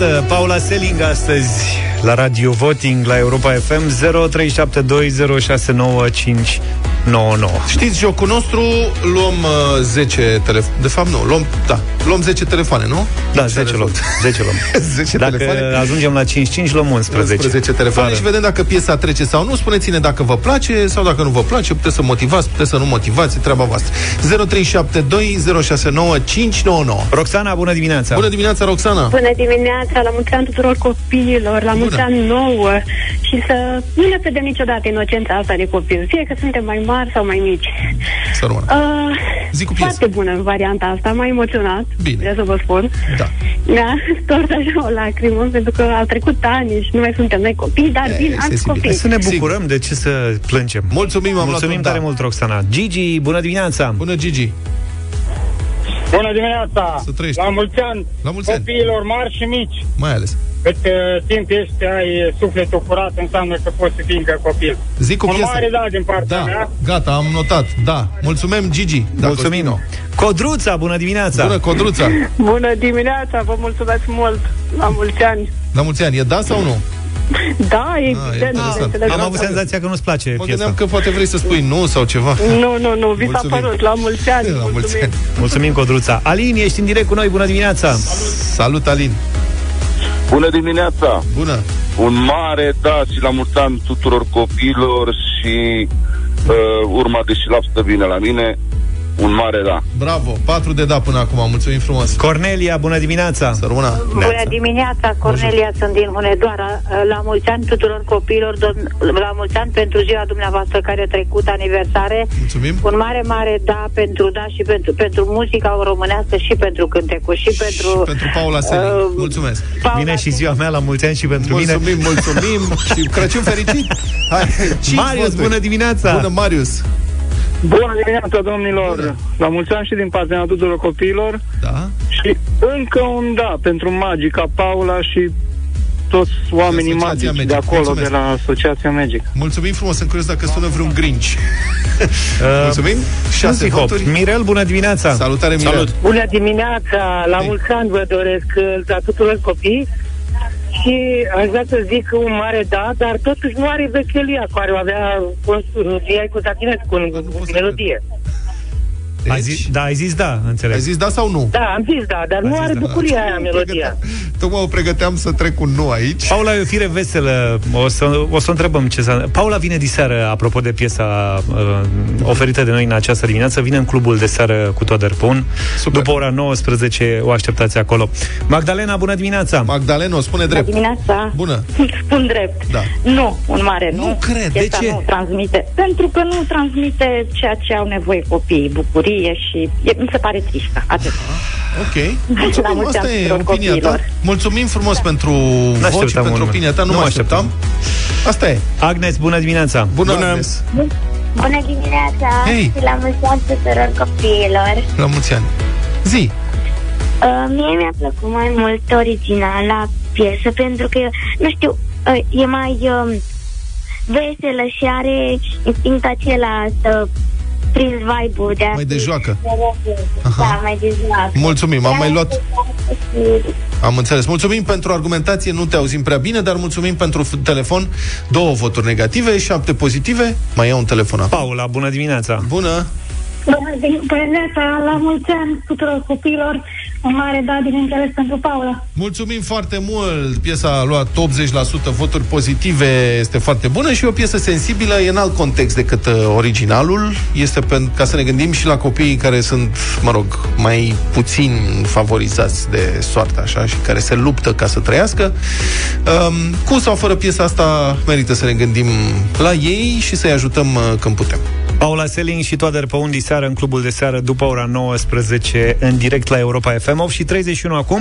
minunată! Paula Seling astăzi la Radio Voting la Europa FM 0372069599. Știți, jocul nostru luăm uh, 10 telefoane. De fapt, nu, luăm, da, luăm 10 telefoane, nu? Da, 10 luăm. 10 luăm. 10 Dacă telefoane. ajungem la 5-5, luăm 11. 11 telefoane Da. și vedem dacă piesa trece sau nu. Spuneți-ne dacă vă place sau dacă nu vă place. Puteți să motivați, puteți să nu motivați, e treaba voastră. 0372069599. Roxana, bună dimineața! Bună dimineața, Roxana! Bună dimineața, la mulți ani tuturor copiilor, la mulți ani nouă și să nu ne pierdem niciodată inocența asta de copil, fie că suntem mai mari sau mai mici. Să rămână. Uh, Zic cu foarte bună în varianta asta, m-a emoționat, Bine. vreau să vă spun. Da. Mi-a stors așa o lacrimă, pentru că au trecut ani și nu mai suntem noi copii, dar bine, alți copii. Hai să ne bucurăm, de ce să plângem? Mulțumim, am Mulțumim luat-o, tare da. mult, Roxana. Gigi, bună dimineața! Bună, Gigi! Bună dimineața! Să trăiești. La mulți ani! La mulți ani. Copiilor mari și mici! Mai ales. Cât uh, timp ești, ai sufletul curat, înseamnă că poți să fii încă copil. Zic cu Un piesă. mare da din partea Da, mea. gata, am notat. Da, mulțumim, Gigi. Da, Mulțumim. Costino. Codruța, bună dimineața! Bună, Codruța! Bună dimineața, vă mulțumesc mult. La mulți ani. La mulți ani, e da sau nu? Da, evident. interesant. bineînțeles. Am avut senzația că nu-ți place Mă piesa. gândeam că poate vrei să spui nu sau ceva. Nu, nu, nu, vi s-a Mulțumim. părut. La mulți ani. La mulți mulțumim. ani. Mulțumim, Codruța. Alin, ești în direct cu noi, bună dimineața! Salut, Alin! Bună dimineața! Bună! Un mare da și la mulți ani tuturor copiilor și uh, urma de șilap stă bine la mine. Un mare da. Bravo, 4 de da până acum, mulțumim frumos. Cornelia, bună dimineața! Să rămână. Bună dimineața, Cornelia, sunt din Hunedoara. La mulți ani tuturor copiilor, domn, la mulți ani pentru ziua dumneavoastră care a trecut aniversare. Mulțumim. Un mare, mare da pentru da și pentru, pentru muzica românească și pentru cântecul și pentru... Pentru Paula Selig. Uh, Mulțumesc. Vine și ziua mea la mulți ani și pentru mine. Mulțumim, mulțumim și Crăciun fericit. Hai, cinci Marius, voturi. bună dimineața! Bună, Marius. Bună dimineața, domnilor! La mulți ani și din partea mea tuturor copiilor. Da. Și încă un da pentru Magica Paula și toți oamenii Asociația magici Magic. de acolo, Mulțumesc. de la Asociația Magic. Mulțumim frumos, sunt curios dacă sună vreun Grinch. Mulțumim. Șase Muzic Hop. voturi. Mirel, bună dimineața! Salutare, Mirel. Salut. Bună dimineața! La mulți ani vă doresc uh, la tuturor copii și aș vrea să zic un mare da, dar totuși nu are vechelia care o avea Gai Constantinescu în melodie. Ai zis, da, ai zis da, înțeleg. Ai zis da sau nu? Da, am zis da, dar nu zis are da. bucuria aia melodia. Tocmai o pregăteam să trec un nu aici. Paula e o fire veselă. O să, o să o întrebăm ce s-a... Paula vine diseară, apropo de piesa uh, oferită de noi în această dimineață, vine în clubul de seară cu Toader Pun. După ora 19 o așteptați acolo. Magdalena, bună dimineața! Magdalena, o spune Bună dimineața. Bună. Spun drept. Da. Nu, un mare nu. Nu cred, de Piesa ce? Nu transmite. Pentru că nu transmite ceea ce au nevoie copiii, bucurie și e, mi se pare tristă. Atât. Ok. La Mulțumim, mulți asta ani e tuturor opinia ta. copiilor. Mulțumim frumos pentru vot și așteptam pentru un- opinia ta. Nu, nu mă mă așteptam. Asta e. Agnes, bună dimineața! Bună, Agnes. Bună dimineața Hei. și la mulți ani tuturor copiilor. La mulți ani. Zi. Uh, mie mi-a plăcut mai mult originala piesă pentru că, nu știu, uh, e mai uh, veselă și are instinct acela să prins vibe-ul de a Mai de fi- joacă. Da, mai de joacă. Mulțumim, am mai luat... Și Am înțeles. Mulțumim pentru argumentație, nu te auzim prea bine, dar mulțumim pentru f- telefon. Două voturi negative, șapte pozitive. Mai iau un telefon acum. Paula, bună dimineața! Bună! Bună dimineața, la mulți ani tuturor copiilor. Un mare da, bineînțeles, pentru Paula. Mulțumim foarte mult! Piesa a luat 80% voturi pozitive, este foarte bună și e o piesă sensibilă, e în alt context decât uh, originalul. Este pen, ca să ne gândim și la copiii care sunt, mă rog, mai puțin favorizați de soarta așa și care se luptă ca să trăiască. Um, cu sau fără piesa asta, merită să ne gândim la ei și să-i ajutăm uh, când putem. Paula Selling și Toader Păun diseară în clubul de seară după ora 19 în direct la Europa FM 8 și 31 acum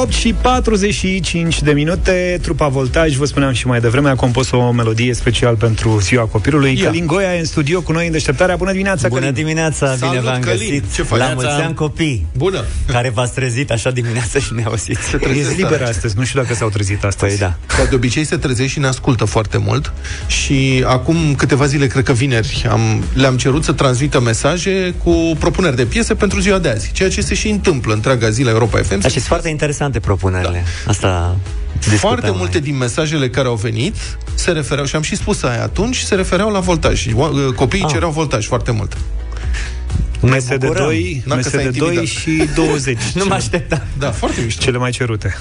8 și 45 de minute, trupa Voltaj, vă spuneam și mai devreme, a compus o melodie special pentru ziua copilului. Ia. Călin Goia e în studio cu noi în deșteptarea. Bună dimineața, Bună Călin. dimineața, Salut, bine v-am Călin. găsit. Ce faci? La mulți ani copii. Bună. Care v-ați trezit așa dimineața și ne auziți. E liberă astăzi, nu știu dacă s-au trezit astăzi. Păi da. Ca de obicei se trezește și ne ascultă foarte mult și acum câteva zile, cred că vineri, am, le-am cerut să transmită mesaje cu propuneri de piese pentru ziua de azi, ceea ce se și întâmplă întreaga zi la Europa FM. Așa, sunt foarte interesante propunerile. Da. Asta discutăm Foarte mai. multe din mesajele care au venit se refereau, și am și spus aia atunci, se refereau la voltaj. Și o- Copiii Ah. cereau voltaj foarte mult. MSD2, N-a că s-a MSD2 intimidat. și 20. Nu mă așteptam. Da, foarte mișto. Cele mai cerute.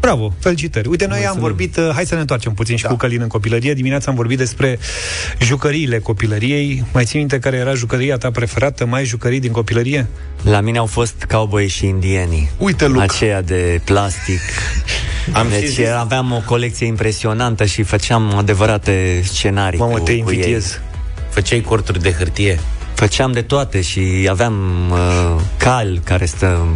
Bravo, felicitări. Uite, noi am vorbit, uh, hai să ne întoarcem puțin și da. cu Călin în copilărie. Dimineața am vorbit despre jucăriile copilăriei. Mai ții minte care era jucăria ta preferată? Mai ai jucării din copilărie? La mine au fost cowboy și indienii. Uite, Luc. Aceea de plastic. Am și deci zis- aveam o colecție impresionantă și făceam adevărate scenarii Mamă, cu, te cu ei. invidiez. Făceai corturi de hârtie. Făceam de toate și aveam uh, cal care stă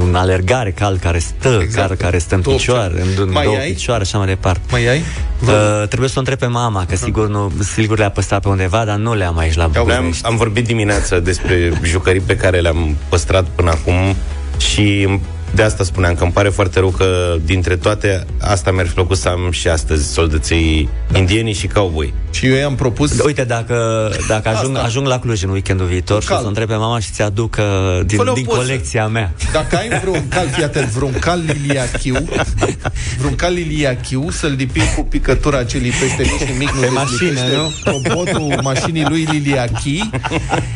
în alergare, cal care stă, exact. cal care stă în Două picioare, în, în Mai două ai? picioare, așa mai departe. Mai ai? Uh, trebuie să o întreb pe mama, că sigur, nu, sigur le-a păstrat pe undeva, dar nu le-am aici la Noi am, București. am vorbit dimineața despre jucării pe care le-am păstrat până acum și de asta spuneam că îmi pare foarte rău că dintre toate asta mi-ar fi plăcut să am și astăzi soldăței da. indienii și cowboy. Și eu i-am propus... Uite, dacă, dacă ajung, Asta. ajung la Cluj în weekendul viitor și o cal. să o întreb pe mama și ți-aduc uh, din, Fă-le o din poză. colecția mea. Dacă ai vreun cal, fii atent, vreun cal liliachiu, vreun cal liliachiu, să-l lipi cu picătura ce lipește mic și mic, nu Pe dezlipește mașină, nu? robotul mașinii lui liliachi.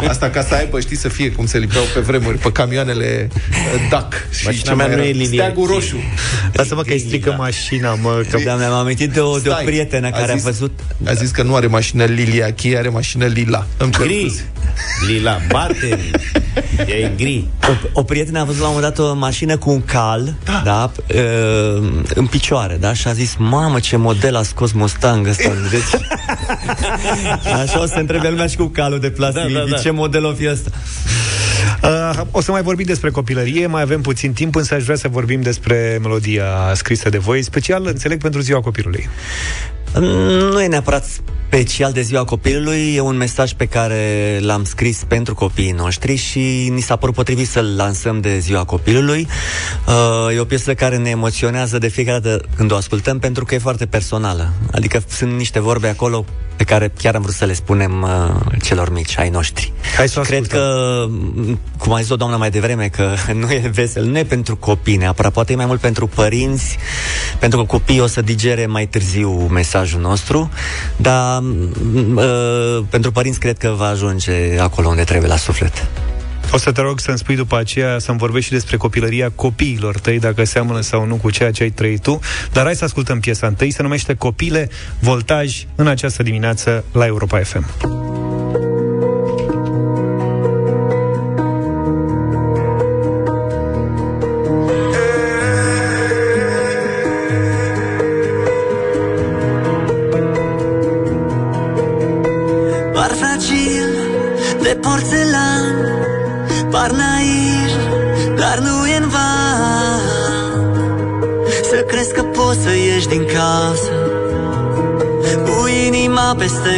Asta ca să aibă, știi, să fie cum se lipeau pe vremuri, pe camioanele uh, DAC. Și Mașina ce mea mai nu era? e liliachi. Steagul roșu. Lasă-mă că îi strică mașina, mă. Că... Da, mi-am amintit de o, de o Stai. prietenă care a, zis, văzut... A zis că nu are mașină liliachi, are mașină lila. Îmi cer Gri. scuze. Lila, bate E gri. O, o prietenă a văzut la un moment dat o mașină cu un cal da. Da, uh, în picioare da? și a zis, mamă ce model a scos Mustang ăsta deci, Așa o să întrebe lumea și cu calul de plastic Da, da, da. Ce model o fi ăsta Uh, o să mai vorbim despre copilărie, mai avem puțin timp, însă aș vrea să vorbim despre melodia scrisă de voi, special, înțeleg, pentru ziua copilului. Nu e neapărat special de ziua copilului, e un mesaj pe care l-am scris pentru copiii noștri și ni s-a părut potrivit să-l lansăm de ziua copilului. Uh, e o piesă care ne emoționează de fiecare dată când o ascultăm pentru că e foarte personală. Adică sunt niște vorbe acolo pe care chiar am vrut să le spunem uh, celor mici, ai noștri. Hai să o Cred ascultăm. că, m, cum a zis o doamnă mai devreme, că nu e vesel, nu e pentru copii neapărat, poate e mai mult pentru părinți, pentru că copiii o să digere mai târziu mesajul nostru, dar m, uh, pentru părinți cred că va ajunge acolo unde trebuie, la suflet. O să te rog să-mi spui după aceea să-mi vorbești și despre copilăria copiilor tăi, dacă seamănă sau nu cu ceea ce ai trăit tu. Dar hai să ascultăm piesa întâi, se numește Copile, Voltaj, în această dimineață la Europa FM.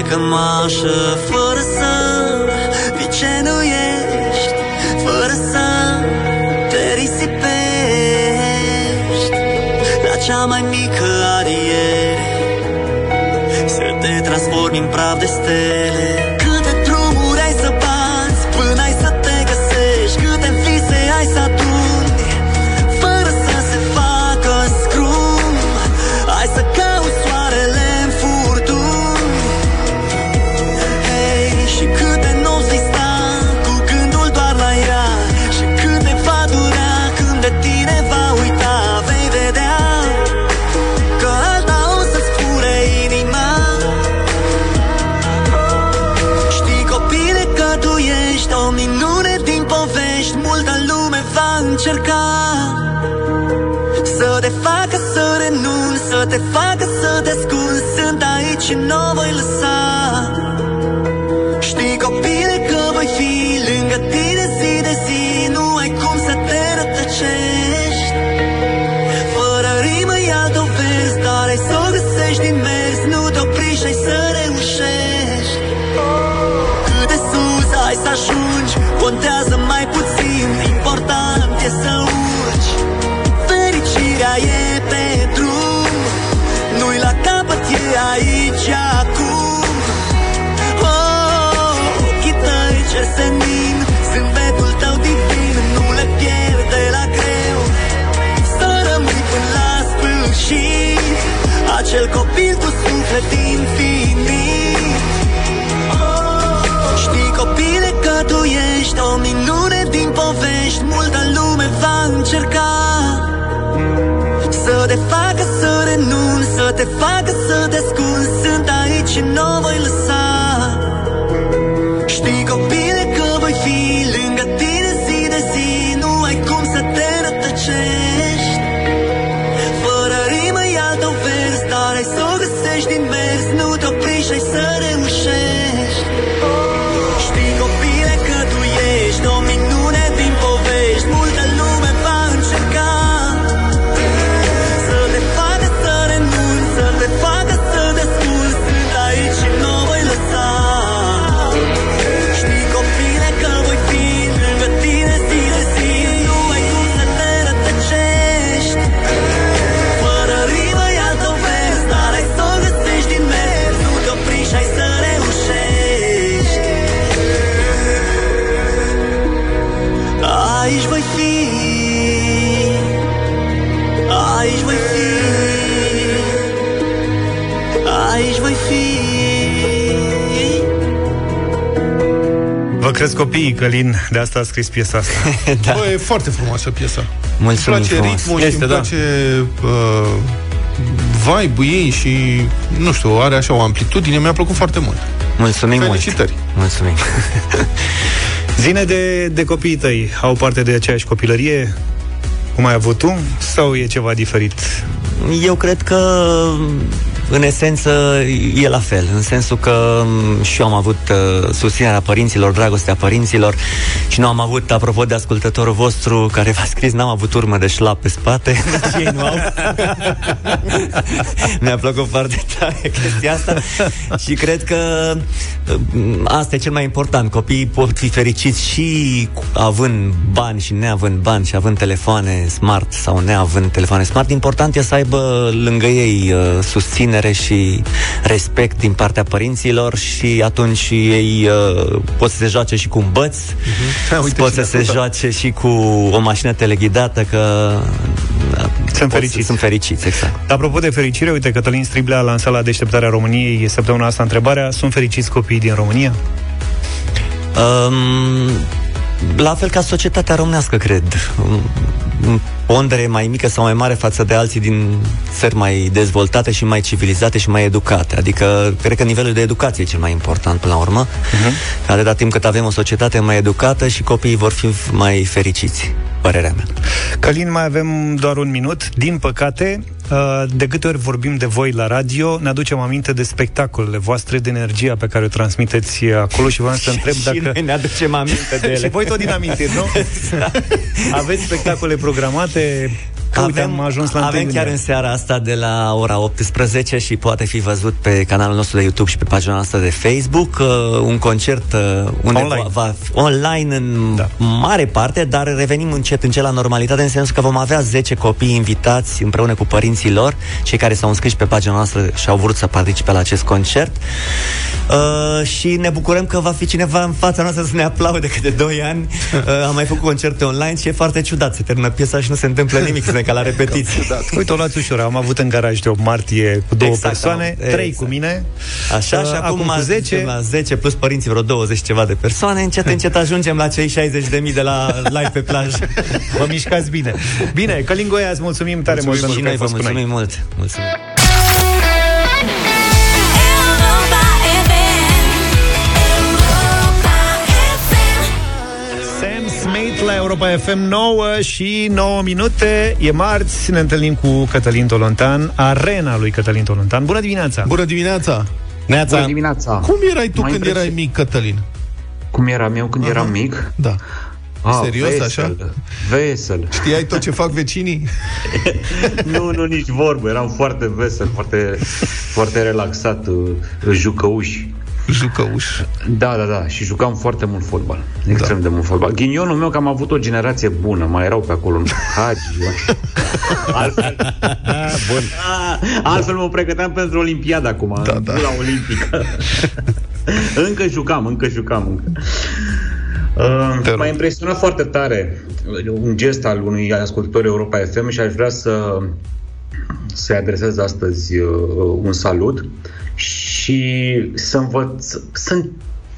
Cămașă cresc copiii, Călin, de asta a scris piesa asta. da. Bă, e foarte frumoasă piesa. Mulțumim îmi place frumos. ritmul și Este, îmi da. place uh, vibe-ul ei și, nu știu, are așa o amplitudine. Mi-a plăcut foarte mult. Mulțumim Felicitări. mult. Mulțumim. Zine de, de copiii tăi. Au parte de aceeași copilărie? Cum ai avut tu? Sau e ceva diferit? Eu cred că în esență e la fel, în sensul că m, și eu am avut uh, susținerea părinților, dragostea părinților și nu am avut, apropo de ascultătorul vostru care v-a scris, n-am avut urmă de șlap pe spate, și ei nu au. Mi-a plăcut foarte tare chestia asta și cred că uh, asta e cel mai important. Copiii pot fi fericiți și cu- având bani și neavând bani și având telefoane smart sau neavând telefoane smart. Important e să aibă lângă ei uh, susținere și respect din partea părinților și atunci ei uh, pot să se joace și cu un băț, Ha, uite pot cine să a se spus, da. joace și cu o mașină teleghidată că Sunt pot să- fericiți. Sunt fericiți, exact. Apropo de fericire, uite, Cătălin Striblea a lansat la deșteptarea României săptămâna asta întrebarea, sunt fericiți copiii din România? Um, la fel ca societatea românească, cred. Um, Pondere mai mică sau mai mare față de alții din țări mai dezvoltate și mai civilizate și mai educate. Adică, cred că nivelul de educație e cel mai important până la urmă. Uh-huh. Atâta timp cât avem o societate mai educată și copiii vor fi mai fericiți. Părerea mea. Călin, mai avem doar un minut. Din păcate, uh, de câte ori vorbim de voi la radio, ne aducem aminte de spectacolele voastre, de energia pe care o transmiteți acolo și vreau să întreb și dacă... noi ne aducem aminte de ele. și voi tot din amintiri, nu? Aveți spectacole programate? Că, uite, am ajuns la avem 1 chiar iunie. în seara asta de la ora 18 și poate fi văzut pe canalul nostru de YouTube și pe pagina noastră de Facebook uh, un concert uh, unde Online. Va, va fi online în da. mare parte, dar revenim încet încet la normalitate în sensul că vom avea 10 copii invitați împreună cu părinții lor, cei care s-au înscris pe pagina noastră și au vrut să participe la acest concert. Uh, și ne bucurăm că va fi cineva în fața noastră să ne aplaude că de 2 ani uh, am mai făcut concerte online și e foarte ciudat. Se termină piesa și nu se întâmplă nimic, suntem ca la repetiții. Uite, o luați ușor. Am avut în garaj de 8 martie cu două Exact, persoane, am- trei exact. cu mine. Așa, și Uh, acum, cu 10. suntem la 10 plus părinții vreo 20 ceva de persoane, încet, încet ajungem la cei 60.000 de la live pe plajă. Vă mișcați bine. Bine, Călin Goia, îți mulțumim tare Mulțumim mult și pentru că noi ai vă fost cu noi. mulțumim mult. Mulțumim. La Europa FM 9 și 9 minute. E marți, ne întâlnim cu Cătălin Tolontan, arena lui Cătălin Tolontan. Bună dimineața! Bună dimineața! Neața. Bună dimineața! Cum erai tu Mai când impresia- erai mic, Cătălin? Cum eram eu când Aha. eram mic? Da. Ah, Serios, vesel, așa? Vesel. Știai tot ce fac vecinii? nu, nu, nici vorbă. Eram foarte vesel, foarte, foarte relaxat, uh, jucăuși. Jucăuși. Da, da, da. Și jucam foarte mult fotbal. Extrem da. de mult fotbal. Ghinionul meu că am avut o generație bună. Mai erau pe acolo Hagi. altfel, Bun. altfel mă pregăteam pentru Olimpiada acum. Da, da. La Olimpică. încă jucam, încă jucam. Încă. Uh, m-a impresionat foarte tare un gest al unui ascultător Europa FM și aș vrea să să-i adresez astăzi uh, un salut și să învăț, să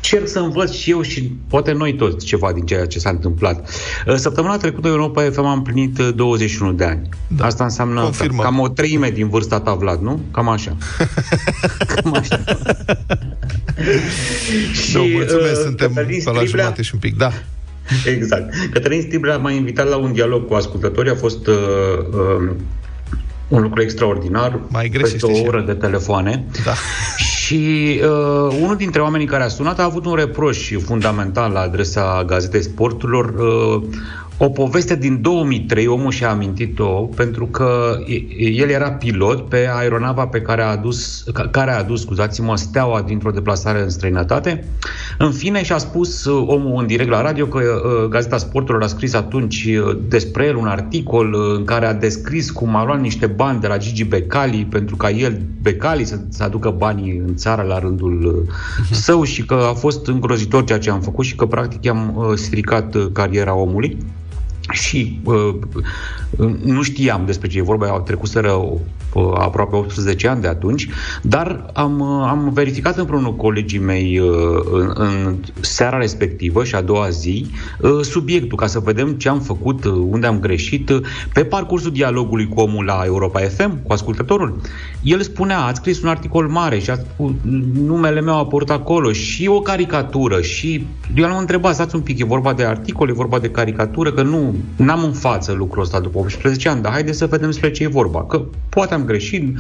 încerc să învăț și eu și poate noi toți ceva din ceea ce s-a întâmplat. Uh, Săptămâna trecută Europa FM a împlinit uh, 21 de ani. Da. Asta înseamnă Confirmăm. cam o treime din vârsta ta, Vlad, nu? Cam așa. cam așa. Nu, mulțumesc, uh, suntem Cătălin pe la Striblea- jumate și un pic, da. Exact. Cătălin Stiblea m-a invitat la un dialog cu ascultătorii. A fost uh, uh, un lucru extraordinar. Mai peste greșește o și oră de telefoane. Da. Și uh, unul dintre oamenii care a sunat a avut un reproș fundamental la adresa Gazetei Sporturilor. Uh, o poveste din 2003, omul și-a amintit-o, pentru că e- el era pilot pe aeronava pe care a adus, ca- care a adus, scuzați-mă, steaua dintr-o deplasare în străinătate. În fine, și-a spus uh, omul în direct la radio că uh, Gazeta Sporturilor a scris atunci uh, despre el un articol uh, în care a descris cum a luat niște bani de la Gigi Becali pentru ca el, Becali, să, să aducă banii în țară la rândul uh, său și că a fost îngrozitor ceea ce am făcut și că practic i-am uh, stricat uh, cariera omului și uh, nu știam despre ce e vorba, au trecuseră uh, aproape 18 ani de atunci, dar am, uh, am verificat împreună cu colegii mei uh, în, în seara respectivă și a doua zi uh, subiectul, ca să vedem ce am făcut, uh, unde am greșit. Uh, Pe parcursul dialogului cu omul la Europa FM, cu ascultătorul, el spunea, a scris un articol mare și a spus, numele meu a apărut acolo și o caricatură și eu l-am întrebat, stați un pic, e vorba de articol, e vorba de caricatură, că nu, n-am în față lucrul ăsta după 18 ani, dar haideți să vedem despre ce e vorba, că poate am greșit.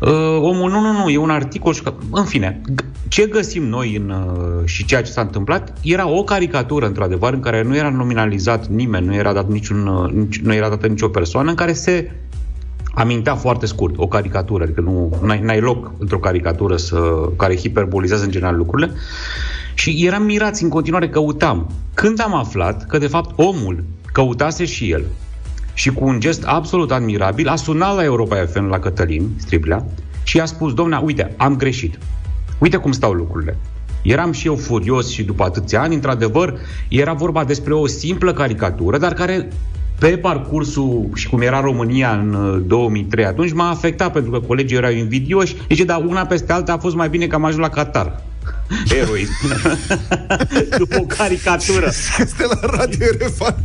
Uh, omul, nu, nu, nu, e un articol și că, în fine, g- ce găsim noi în, uh, și ceea ce s-a întâmplat era o caricatură, într-adevăr, în care nu era nominalizat nimeni, nu era dat niciun, uh, nici, nu era dată nicio persoană, în care se amintea foarte scurt, o caricatură, adică nu n-ai, n-ai loc într-o caricatură să, care hiperbolizează în general lucrurile. Și eram mirați în continuare, căutam. Când am aflat că, de fapt, omul căutase și el și cu un gest absolut admirabil a sunat la Europa FM, la Cătălin Striblea, și i-a spus, domnule, uite, am greșit. Uite cum stau lucrurile. Eram și eu furios și după atâția ani, într-adevăr, era vorba despre o simplă caricatură, dar care pe parcursul și cum era România în uh, 2003 atunci m-a afectat pentru că colegii erau invidioși. Deci, dar una peste alta a fost mai bine că am ajuns la Qatar. Eroism. După o caricatură. Este la Radio Refan.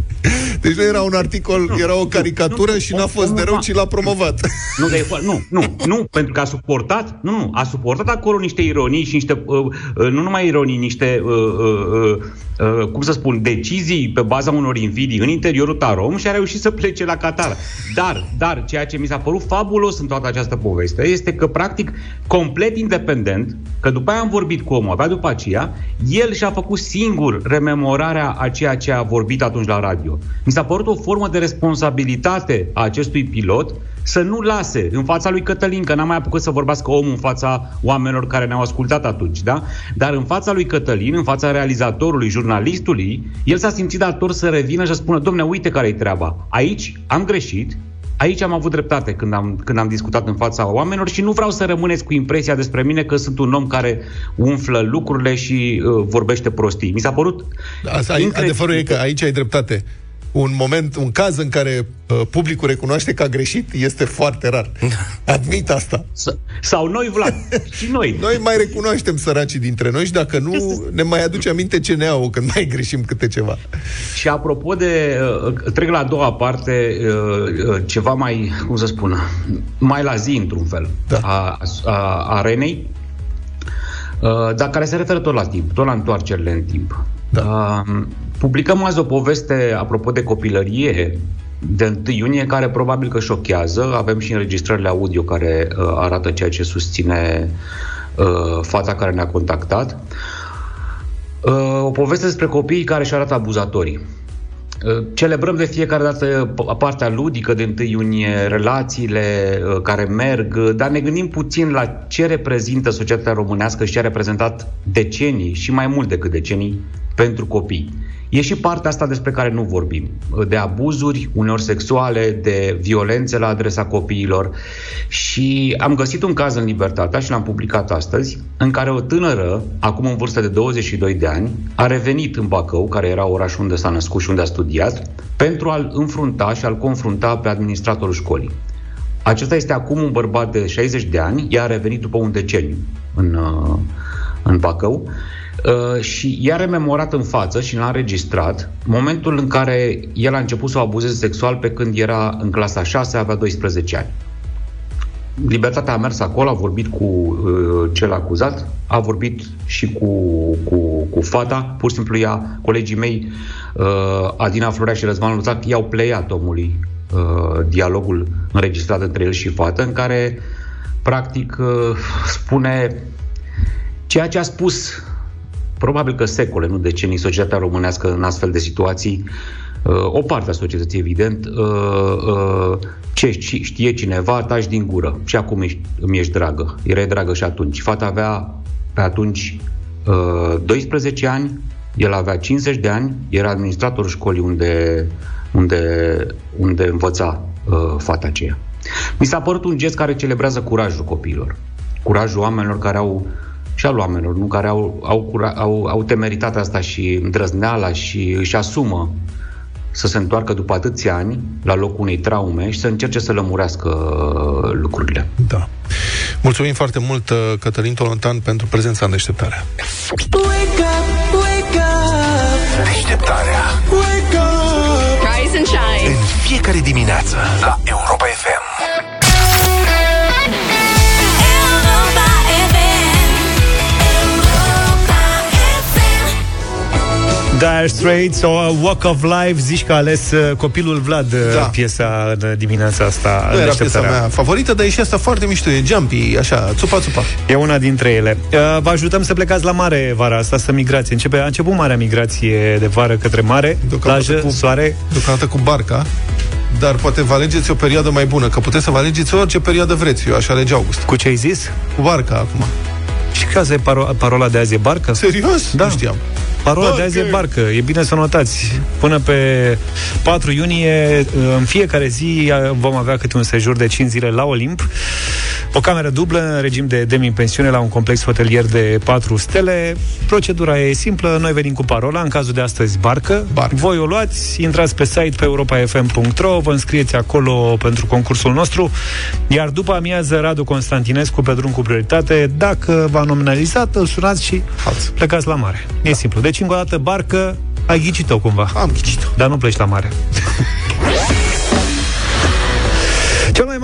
Deci nu era un articol, era o caricatură și n-a fost de rău, ci l-a promovat. Nu, dar e fo- nu, nu, nu, pentru că a suportat, nu, nu, a suportat acolo niște ironii și niște, uh, uh, nu numai ironii, niște, uh, uh, uh, uh, cum să spun, decizii pe baza unor invidii în interiorul Tarom și a reușit să plece la Qatar. Dar, dar, ceea ce mi s-a părut fabulos în toată această poveste este că, practic, complet independent, că după aia am vorbit cu omul, abia după aceea, el și-a făcut singur rememorarea a ceea ce a vorbit atunci la radio. Mi s-a părut o formă de responsabilitate a acestui pilot să nu lase în fața lui Cătălin, că n-a mai apucat să vorbească omul în fața oamenilor care ne-au ascultat atunci, da? Dar în fața lui Cătălin, în fața realizatorului, jurnalistului, el s-a simțit dator să revină și să spună, domne, uite care e treaba. Aici am greșit, Aici am avut dreptate când am, când am discutat în fața oamenilor și nu vreau să rămâneți cu impresia despre mine că sunt un om care umflă lucrurile și uh, vorbește prostii. Mi s-a părut Asta, adevărul e că aici ai dreptate. Un moment, un caz în care uh, publicul recunoaște că a greșit este foarte rar. Admit asta. Sau noi, Vlad, și noi. Noi mai recunoaștem săracii dintre noi și dacă nu, ne mai aduce aminte ce ne au când mai greșim câte ceva. Și apropo de, uh, trec la a doua parte, uh, uh, ceva mai, cum să spun, mai la zi, într-un fel, da. a, a, a arenei, uh, dar care se referă tot la timp, tot la întoarcerile în timp. Da. Uh, publicăm azi o poveste, apropo de copilărie, de 1 iunie, care probabil că șochează. Avem și înregistrările audio care uh, arată ceea ce susține uh, fata care ne-a contactat. Uh, o poveste despre copiii care își arată abuzatorii. Uh, Celebrăm de fiecare dată p- partea ludică de 1 iunie, relațiile uh, care merg, uh, dar ne gândim puțin la ce reprezintă societatea românească și ce a reprezentat decenii și mai mult decât decenii pentru copii. E și partea asta despre care nu vorbim, uh, de abuzuri, uneori sexuale, de violențe la adresa copiilor. Și am găsit un caz în Libertatea și l-am publicat astăzi, în care o tânără, acum în vârstă de 22 de ani, a revenit în Bacău, care era orașul unde s-a născut și unde a studiat, pentru a-l înfrunta și a-l confrunta pe administratorul școlii. Acesta este acum un bărbat de 60 de ani, ea a revenit după un deceniu în, uh, în Bacău, uh, și i-a rememorat în față și l-a înregistrat momentul în care el a început să o abuzeze sexual pe când era în clasa 6, avea 12 ani. Libertatea a mers acolo, a vorbit cu uh, cel acuzat, a vorbit și cu, cu, cu fata, pur și simplu ea, colegii mei, uh, Adina Florea și Răzvan Luzac, i-au pleiat omului uh, dialogul înregistrat între el și fată, în care practic uh, spune ceea ce a spus probabil că secole, nu decenii, societatea românească în astfel de situații, uh, o parte a societății, evident, uh, uh, ce știe cineva, taci din gură. Și acum ești, îmi ești dragă. Erai dragă și atunci. Fata avea pe atunci 12 ani, el avea 50 de ani, era administratorul școlii unde, unde, unde învăța fata aceea. Mi s-a părut un gest care celebrează curajul copiilor. Curajul oamenilor care au și al oamenilor, nu? care au, au, au, au temeritatea asta și îndrăzneala și își asumă să se întoarcă după atâția ani la locul unei traume și să încerce să lămurească lucrurile. Da. Mulțumim foarte mult, uh, Cătălin Tolontan, pentru prezența în deșteptarea. Wake up, wake up. Deșteptarea. Wake up. Rise and shine. În fiecare dimineață la Europa Dire Straits o Walk of Life Zici că a ales uh, copilul Vlad uh, da. piesa în dimineața asta Nu era piesa mea favorită, dar e și asta foarte mișto E jumpy, așa, țupa țupa E una dintre ele uh, Vă ajutăm să plecați la mare vara asta, să migrați Începe, A început marea migrație de vară către mare Plajă, cu, soare Deocamdată cu barca dar poate vă alegeți o perioadă mai bună, că puteți să vă alegeți orice perioadă vreți. Eu aș alege august. Cu ce ai zis? Cu barca acum. Și care e paro- parola de azi? E barcă? Serios? Da. Nu știam. Parola barcă. de azi e barcă. E bine să notați. Până pe 4 iunie, în fiecare zi, vom avea câte un sejur de 5 zile la Olimp. O cameră dublă în regim de demi-pensiune la un complex hotelier de 4 stele. Procedura e simplă, noi venim cu parola, în cazul de astăzi barcă. barcă. Voi o luați, intrați pe site pe europafm.ro, vă înscrieți acolo pentru concursul nostru, iar după amiază Radu Constantinescu pe drum cu prioritate, dacă v-a nominalizat, îl sunați și Hați. plecați la mare. E da. simplu. Deci, încă o dată, barcă, ai ghicit-o cumva. Am ghicit-o. Dar nu pleci la mare.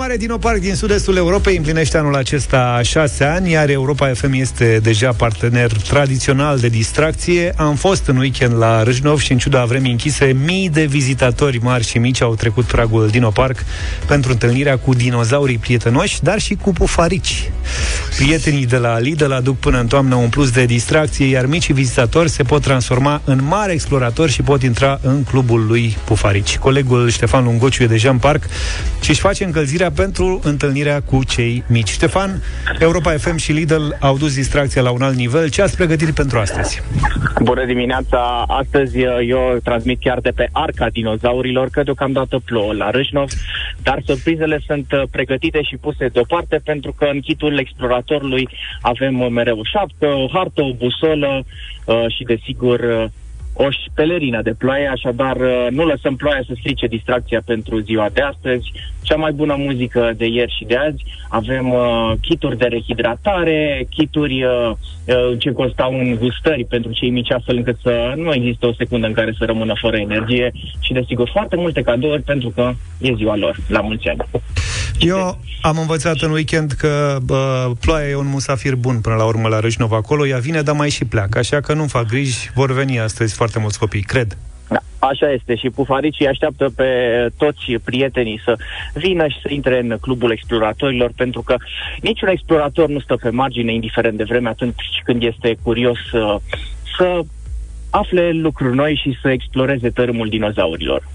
Cel mai mare dinoparc din sud-estul Europei împlinește anul acesta șase ani, iar Europa FM este deja partener tradițional de distracție. Am fost în weekend la Râșnov și în ciuda vremii închise, mii de vizitatori mari și mici au trecut pragul Dinoparc pentru întâlnirea cu dinozaurii prietenoși, dar și cu pufarici. Prietenii de la Lidl aduc până în toamnă un plus de distracție, iar micii vizitatori se pot transforma în mari exploratori și pot intra în clubul lui Pufarici. Colegul Ștefan Lungociu e deja în parc și își face încălzirea pentru întâlnirea cu cei mici. Ștefan, Europa FM și Lidl au dus distracția la un alt nivel. Ce ați pregătit pentru astăzi? Bună dimineața! Astăzi uh, eu transmit chiar de pe arca dinozaurilor, că deocamdată plouă la Râșnov, dar surprizele sunt uh, pregătite și puse deoparte pentru că în kitul exploratorului avem uh, mereu o șapcă, o hartă, o busolă și desigur o pelerină de ploaie, așadar uh, nu lăsăm ploaia să strice distracția pentru ziua de astăzi. Cea mai bună muzică de ieri și de azi. Avem uh, kituri de rehidratare, kituri uh, uh, ce constau în gustări pentru cei mici, astfel încât să nu există o secundă în care să rămână fără energie și, desigur, foarte multe cadouri pentru că e ziua lor, la mulți ani. Eu am învățat în weekend că bă, ploaia e un musafir bun până la urmă la Râșnov acolo, ea vine, dar mai și pleacă, așa că nu fac griji, vor veni astăzi foarte mulți copii, cred. Da, așa este și pufaricii așteaptă pe toți prietenii să vină și să intre în clubul exploratorilor, pentru că niciun explorator nu stă pe margine, indiferent de vreme, atunci când este curios să, să afle lucruri noi și să exploreze tărâmul dinozaurilor.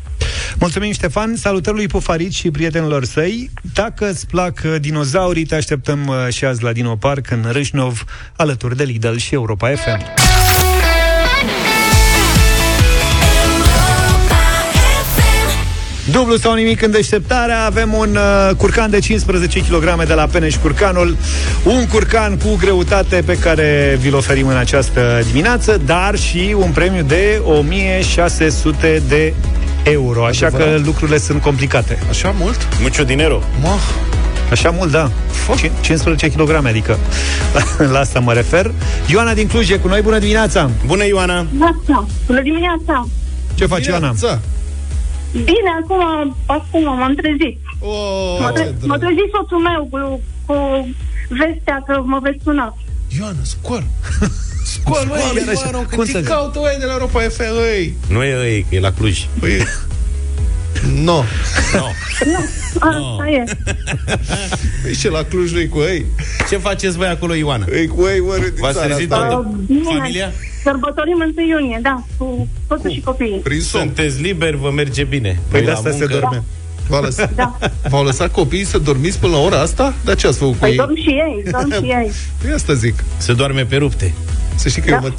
Mulțumim, Ștefan, salutări lui Pufarici și prietenilor săi. Dacă îți plac uh, dinozaurii, te așteptăm uh, și azi la Dino Park în Râșnov, alături de Lidl și Europa FM. Dublu sau nimic în deșteptarea Avem un uh, curcan de 15 kg de la Peneș Curcanul Un curcan cu greutate pe care vi-l oferim în această dimineață Dar și un premiu de 1600 de euro, așa Adevărat? că lucrurile sunt complicate. Așa mult? Mucho dinero. Mă, Așa mult, da. Cin- 15 kg, adică la, la asta mă refer. Ioana din Cluj e cu noi, bună dimineața! Bună, Ioana! Bună, bună dimineața! Ce faci, Ioana? Bine, acum, acum m-am trezit. Oh, M-a, tre- m-a trezit soțul meu cu, cu vestea că mă veți suna. Ioana, scol! Scol, măi, Scoală, Ioana, Ioana, că cum te să- caută oia de la Europa FM,ăi! Nu e ei, că e la Cluj. Păi, no. No. Nu, asta e. Păi ce, la Cluj nu cu ei? Ce faceți voi acolo, Ioana? Ei cu ei, mă, din V-ați țara trezit asta. toată Uh, bine, familia? Sărbătorim 1 iunie, da, cu soțul și copiii. Prin somn. Sunteți liberi, vă merge bine. Păi Voi de la asta se muncă. dorme. V-au lăsat, Da. v-au lăsat copiii să dormiți până la ora asta? Dar ce ați făcut cu Păi ei? dorm și ei, dorm și ei. Păi asta zic. Se doarme pe rupte. Să știi că Da. eu, mă,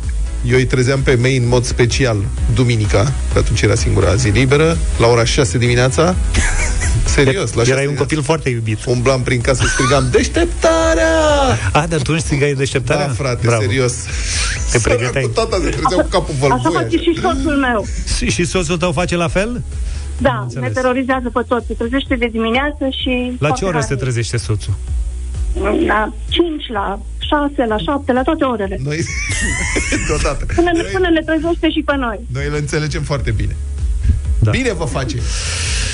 eu îi trezeam pe mei în mod special duminica, că atunci era singura zi liberă, la ora 6 dimineața. Serios, la 6 Erai un copil foarte iubit. Umblam prin casă, strigam, deșteptarea! A, dar tu nu strigai deșteptarea? Da, frate, Bravo. serios. Te pregăteai. Săracul Tata se trezea cu capul Așa vălbuie. face și soțul meu. Și, și soțul tău face la fel? Da, Înțeles. ne terorizează pe toți. Se trezește de dimineață și... La ce face oră se radio. trezește soțul? La 5, la 6, la 7, la toate orele. Noi, deodată. Până, ne, până ne trezește și pe noi. Noi le înțelegem foarte bine. Da. Bine vă face.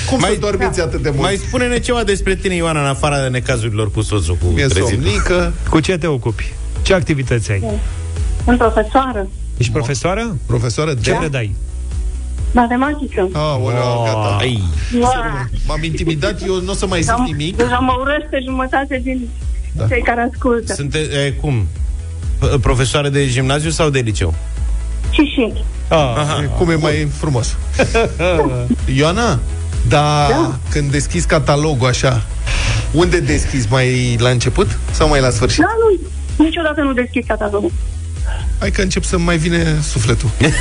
Cum mai, să dormiți atât de mult? Mai spune-ne ceva despre tine, Ioana, în afara necazurilor cu soțul, cu Mi-e trezitul. somnică. Cu ce te ocupi? Ce activități ai? Sunt profesoară. Ești profesoară? Profesoară Ce de... predai? Matematică. Aoleu, gata. Ai, Wow. M-am intimidat, eu nu o să mai zic Deja- nimic. Deja mă urăște jumătate din Da. cei care ascultă. sunte, e, cum? P- Profesoară de gimnaziu sau de liceu? Și și. Ah, Cum e mai frumos. Ioana, da, Da. când deschizi catalogul așa, unde deschizi? Mai la început sau mai la sfârșit? Da, nu, niciodată nu deschid catalogul. Hai că încep să mai vine sufletul.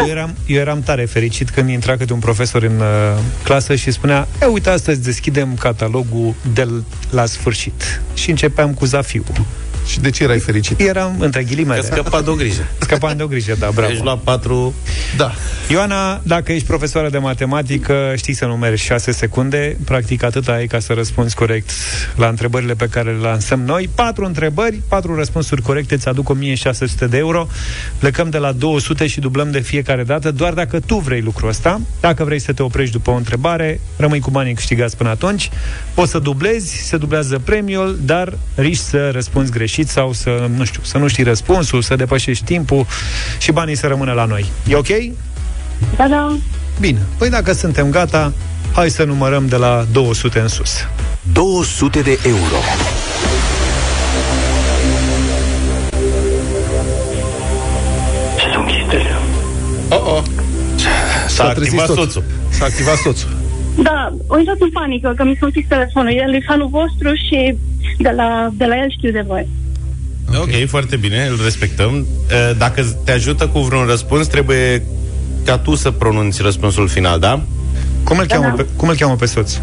eu, eram, eu eram tare fericit când intra câte un profesor în uh, clasă și spunea E, uite, astăzi deschidem catalogul de la sfârșit. Și începeam cu Zafiu. Și de ce erai fericit? Eram, între ghilimele, Că scăpa de o grijă. scăpam de o grijă, da, bravo. Ești luat patru... Da. Ioana, dacă ești profesoară de matematică, știi să numeri 6 secunde, practic atât ai ca să răspunzi corect la întrebările pe care le lansăm noi. Patru întrebări, patru răspunsuri corecte, îți aduc 1600 de euro. Plecăm de la 200 și dublăm de fiecare dată, doar dacă tu vrei lucrul ăsta. Dacă vrei să te oprești după o întrebare, rămâi cu banii câștigați până atunci. Poți să dublezi, se dublează premiul, dar riști să răspunzi greșit sau să, nu știu, să nu știi răspunsul, să depășești timpul și banii să rămână la noi. E ok? Da, da. Bine, păi dacă suntem gata, hai să numărăm de la 200 în sus. 200 de euro. Oh, oh. S-a trezit activat soțul. soțul. S-a activat soțul. Da, o intrat în panică că mi s-a închis telefonul. El e fanul vostru și de la, de la el știu de voi. Ok, foarte bine, îl respectăm. Uh, Dacă te ajută cu vreun răspuns, trebuie ca tu să pronunți răspunsul final, da? Cum îl, Da, cheamă, da. pe, cum îl cheamă pe soț?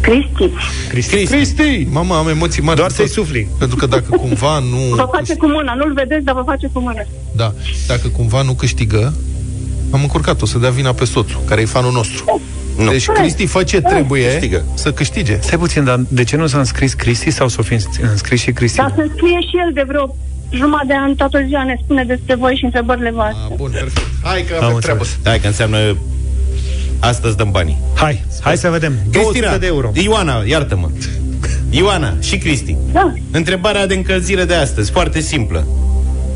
Cristi, Cristi. Cristi! Mama, am emoții mari. Doar de să-i tot. sufli. Pentru că dacă cumva nu... vă face cu mâna. Nu-l vedeți, dar vă face cu mâna. Da, dacă cumva nu câștigă, am încurcat-o să dea vina pe soțul, care e fanul nostru. Nu. Deci Cristi fă ce trebuie Câștigă. să câștige. Stai puțin, dar de ce nu s-a înscris Cristi sau s-o fi înscris și Cristi? Dar să scrie și el de vreo jumătate de an, toată ziua ne spune despre voi și întrebările voastre. A, bun, perfect. Hai că Am avem treabă. înțeles. Hai că înseamnă astăzi dăm banii. Hai, hai să vedem. 200 Cristina, de euro. Ioana, iartă-mă. Ioana și Cristi. Da, Întrebarea de încălzire de astăzi, foarte simplă.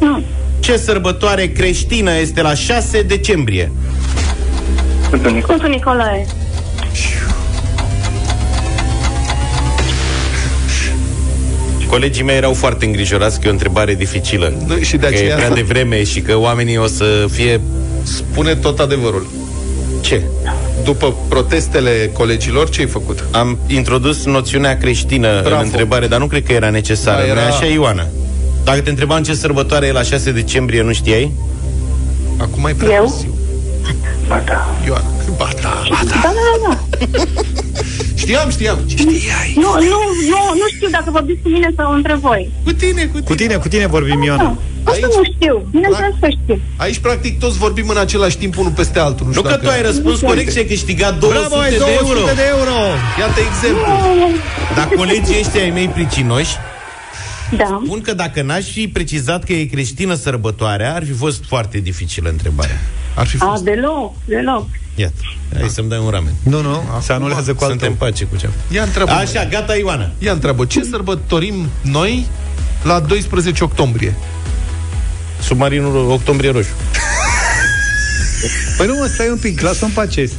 nu. Ce sărbătoare creștină este la 6 decembrie? Sfântul Nicolae. Colegii mei erau foarte îngrijorați că e o întrebare dificilă. Nu, și de că e aceea prea devreme și că oamenii o să fie... spune tot adevărul. Ce? După protestele colegilor, ce ai făcut? Am introdus noțiunea creștină Bravo. în întrebare, dar nu cred că era necesară. Da, Era... era- Nu așa, Ioana? Dacă te întrebam ce sărbătoare e la 6 decembrie, nu știai? Acum ai prea Eu? târziu. Ba da. Ioana. Ba da, ba da. Da, da, da. Știam, știam. Știai. Nu, nu, nu, nu știu dacă vorbiți cu mine sau între voi. Cu tine, cu tine. Cu tine, cu tine vorbim, Ioana. Asta nu știu. Bineînțeles că știu. Aici, practic, toți vorbim în același timp unul peste altul. Nu știu că dacă- tu ai răspuns corect și ai câștigat 200 Bravo, ai de 200 euro. de euro. Iată exemplu. Dar colegii ăștia ai mei pricinoși Da. spun că dacă n-aș fi precizat că e creștină sărbătoarea, ar fi fost foarte dificilă întrebarea. Ar fi A, deloc, deloc. Iată, hai să-mi dai un ramen. Nu, nu, se anulează cu Suntem altul. pace cu ce Ia întreabă. Așa, gata, Ioana. Ia întreabă, ce sărbătorim noi la 12 octombrie? Submarinul Octombrie Roșu. Păi nu, mă, stai un pic, lasă-mi pace.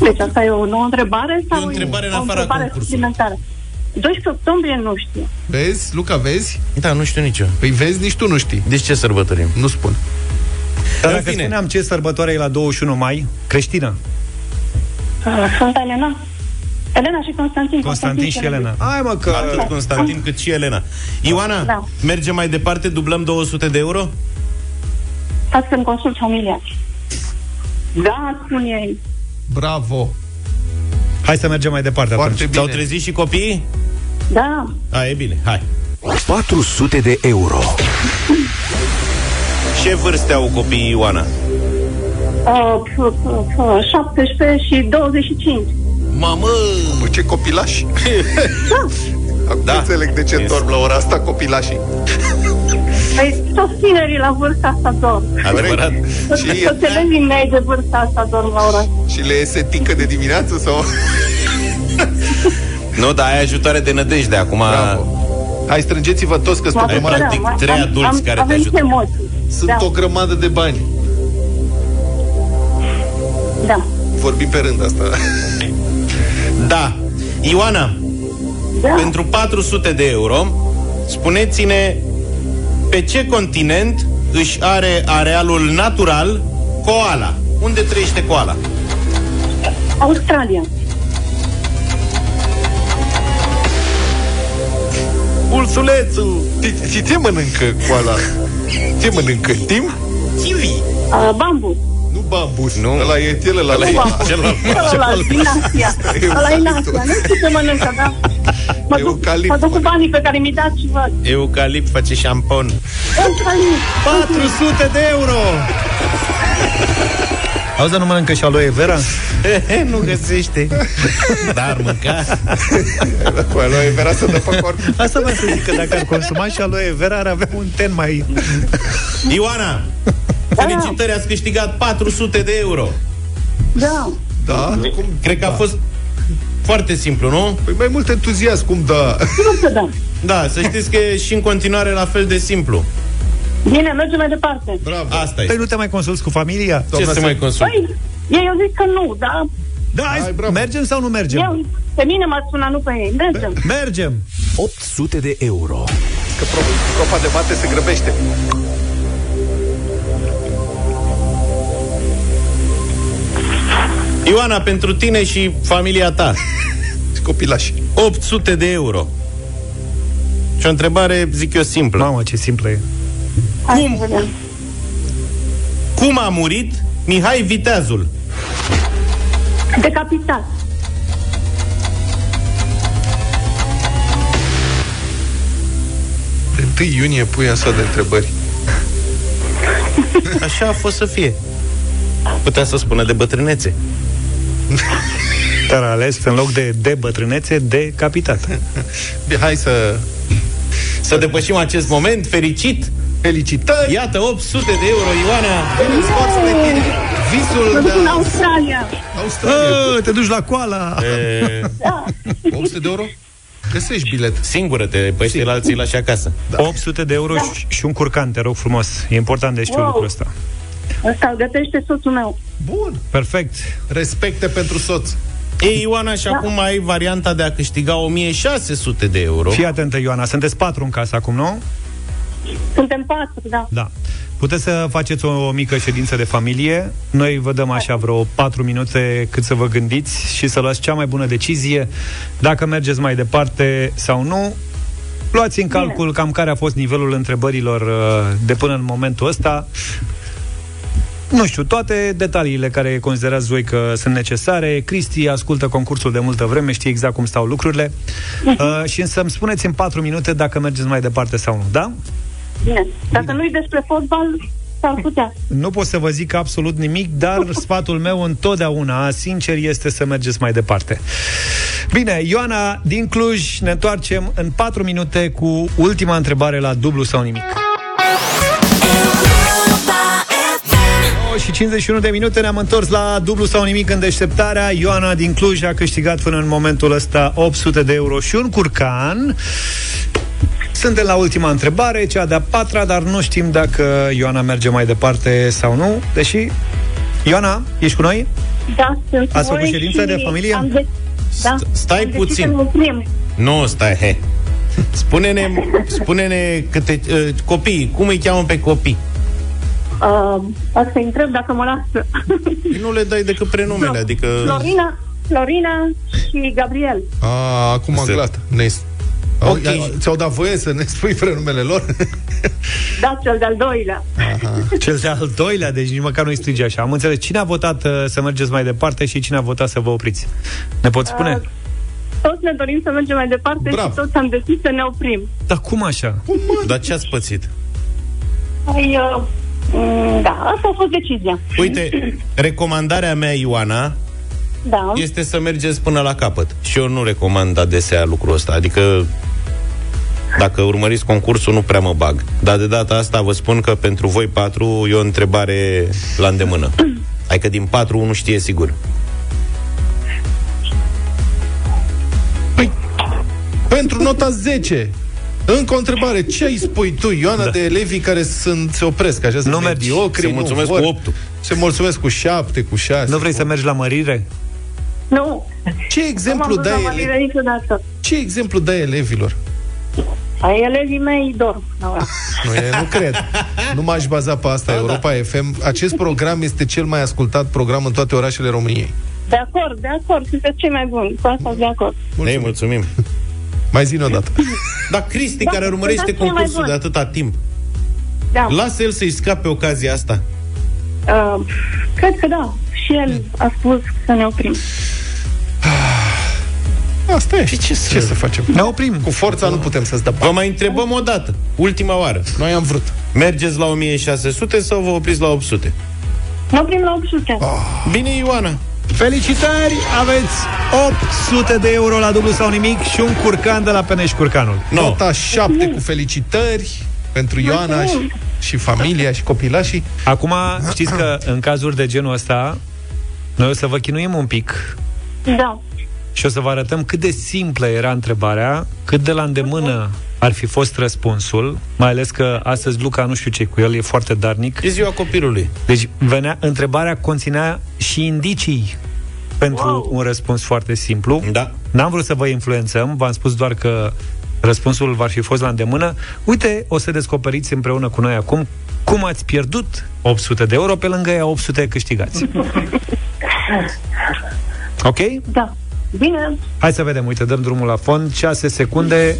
Deci asta e o nouă întrebare? Sau E o întrebare în o afara întrebare concursului. suplimentară? 12 octombrie nu știu. Vezi, Luca, vezi? Da, nu știu nici eu. Păi vezi, nici tu nu știi. Deci ce sărbătorim? Nu spun. Dar În dacă fine. spuneam ce sărbătoare e la 21 mai, creștină. Uh, Sfânta Elena? Elena și Constantin. Constantin și Elena. Hai mă că... Atât Constantin cât și Elena. Ioana, Da. mergem mai departe, dublăm 200 de euro? Stați să-mi consult familia. Da, spun ei. Bravo. Hai să mergem mai departe Foarte atunci. bine. S-au trezit și copiii? Da. A, e bine, hai. 400 de euro. Ce vârste au copiii, Ioana? Uh, p- p- p- 17 și 25. Mamă! Bă, ce copilași. Acum Da. înțeleg de ce Yes. dorm la ora asta copilașii. Păi toți tinerii la vârsta asta dorm. Adevărat? Toți Și- toți elevii mei de vârsta asta dorm la ora asta. Și le iese tică de dimineață sau... Nu, dar ai ajutoare de nădejde. Acum Bravo. Hai, strângeți-vă toți că sunt o Ai grămadă, practic Am- trei am- adulți am- care te avem ajută. emoții. Sunt Da. o grămadă de bani. Da. Vorbim pe rând asta. Da. Ioana, Da. pentru 400 de euro, spuneți-ne pe ce continent își are arealul natural koala? Unde trăiește koala? Australia. Ursulețul! Și- Și ce mănâncă coala? Ce mănâncă? Tim? Kiwi! Uh, bambus. Nu bambus. Nu. Ăla e celălalt. Ăla e celălalt. Ăla din Asia. Ăla e în Asia. Nu știu ce mănâncă, da? Mă duc, Eucalipt. mă duc cu banii pe care mi dați și văd. Eucalipt face șampon. Eucalipt. 400 de euro! Auzi, dar nu mănâncă și aloe vera? nu găsește. Dar mânca. Cu aloe vera să dă pe corp. Asta vreau să zic, că dacă ar consuma și aloe vera, ar avea un ten mai... Ioana, felicitări, ați câștigat 400 de euro. Da. Da? Cum? Cred că a fost foarte simplu, nu? Păi mai mult entuziasm, cum da? Nu să dăm. Da, să știți că e și în continuare la fel de simplu. Bine, mergem mai departe. Bravo. Asta Păi e. nu te mai consulți cu familia? Ce Doamna să se- mai consult? Păi, ei au zis că nu, dar Da, hai, Hai, bravo. mergem sau nu mergem? eu, pe mine m-ați sunat, nu pe ei. Mergem. Mergem! 800 de euro. Că pro- profa de mate se grăbește. Ioana, pentru tine și familia ta, Și copilași. 800 de euro. Și o întrebare, zic eu, simplă. Mamă, ce simplă e. Hai Cum? să vedem. Cum a murit Mihai Viteazul? Decapitat. De 1 iunie pui așa de întrebări. Așa a fost să fie. Putea să spună de bătrânețe. Dar a ales în loc de de bătrânețe, de capitat. Bine, hai să... Să depășim acest moment fericit. Felicitări! Iată, 800 de euro, Ioana. Scoți pe tine visul Mă duc în de Australia. Australia. A, te duci la coala! E, 800 de euro? Găsești bilet. singură te pe ăștia la alții lași acasă. Da. 800 de euro și, și un curcan, te rog frumos. E important de știu Wow. lucrul ăsta. Ăsta îl gătește soțul meu. Bun. Perfect. Respecte pentru soț. Ei, Ioana, și acum ai varianta de a câștiga 1600 de euro. Fii atentă, Ioana, sunteți patru în casă acum, nu? Suntem patru, da. Da. Puteți să faceți o mică ședință de familie. Noi vă dăm așa vreo 4 minute cât să vă gândiți și să luați cea mai bună decizie. Dacă mergeți mai departe sau nu, luați în calcul cam care a fost nivelul întrebărilor uh, de până în momentul ăsta. Nu știu, toate detaliile care considerați voi că sunt necesare. Cristi ascultă concursul de multă vreme, știe exact cum stau lucrurile. Uh, și să-mi spuneți în 4 minute dacă mergeți mai departe sau nu, da? Bine. Dacă nu-i despre fotbal, s-ar putea. Nu pot să vă zic absolut nimic, dar sfatul meu întotdeauna, sincer, este să mergeți mai departe. Bine, Ioana din Cluj, ne întoarcem în 4 minute cu ultima întrebare la dublu sau nimic. 9 și 51 de minute ne-am întors la dublu sau nimic în deșteptarea. Ioana din Cluj a câștigat până în momentul ăsta 800 de euro și un curcan. Suntem la ultima întrebare, cea de-a patra, dar nu știm dacă Ioana merge mai departe sau nu, deși... Ioana, ești cu noi? Da, sunt Ați cu făcut voi ședință și de familie? Am de- da. Stai am decis puțin. să ne oprim. Nu, stai, he. Spune-ne, spune-ne câte uh, copii, cum îi cheamă pe copii? Uh, o să întreb dacă mă lasă. Nu le dai decât prenumele, adică... Florina, Florina și Gabriel. A, acum am gata. Ne... Okay. Ți-au dat voie să ne spui prenumele lor? Da, cel de-al doilea. Cel de-al doilea, deci nici măcar nu-i strige așa. Am înțeles. Cine a votat uh, să mergeți mai departe și cine a votat să vă opriți? Ne poți spune? Uh, toți ne dorim să mergem mai departe Bravo. și toți am decis să ne oprim. Dar cum așa? Dar ce ați pățit? Ai, uh, mm, da, asta a fost decizia. Uite, recomandarea mea, Ioana, Da. este să mergeți până la capăt. Și eu nu recomand adesea lucrul ăsta. Adică dacă urmăriți concursul, nu prea mă bag. Dar de data asta vă spun că pentru voi patru e o întrebare la îndemână. Adică din patru, unul știe sigur. Pentru nota 10. Încă o întrebare. Ce ai spui tu, Ioana, da. de elevii care sunt, se opresc așa, sunt Nu mergi. mediocri, Se nu mulțumesc vor, cu optul. Se mulțumesc cu 7, cu 6. Nu vrei să mergi la mărire? Nu. Ce exemplu nu m-am dus dai la ele- mărire niciodată. Ce exemplu dai elevilor? Ai elevii mei dorm. la ora. Nu, e, nu cred. Nu m-aș baza pe asta. Europa FM. Acest program este cel mai ascultat program în toate orașele României. De acord, de acord, sunteți cei mai buni. Cu asta sunt de acord. Mulțumim. Ei, mulțumim. Mai zi o dată. Dar Cristi, Da, care urmărește sunteți cei mai concursul buni. de atâta timp, Da. lasă el să-i scape ocazia asta. Uh, cred că da. Și el a spus să ne oprim. Asta e. Ce, ce să facem? Ne oprim. Cu forța nu putem să-ți dă Vă mai întrebăm o dată, ultima oară. Noi am vrut. Mergeți la 1600 sau vă opriți la 800? Ne oprim la 800. Ah. Bine, Ioana. Felicitări! Aveți 800 de euro la dublu sau nimic și un curcan de la Peneș Curcanul. Nota 7 cu felicitări pentru Ioana și, și familia și copilașii. Acum, știți că în cazuri de genul ăsta, noi o să vă chinuim un pic Da. Și o să vă arătăm cât de simplă era întrebarea, cât de la îndemână ar fi fost răspunsul, mai ales că astăzi Luca nu știu ce cu el, e foarte darnic. E ziua copilului. Deci venea, întrebarea conținea și indicii pentru wow. un răspuns foarte simplu. Da. N-am vrut să vă influențăm, v-am spus doar că răspunsul va fi fost la îndemână. Uite, o să descoperiți împreună cu noi acum cum ați pierdut 800 de euro pe lângă ea 800 câștigați. Ok? Da. Bine. Hai să vedem, uite, dăm drumul la fond, 6 secunde.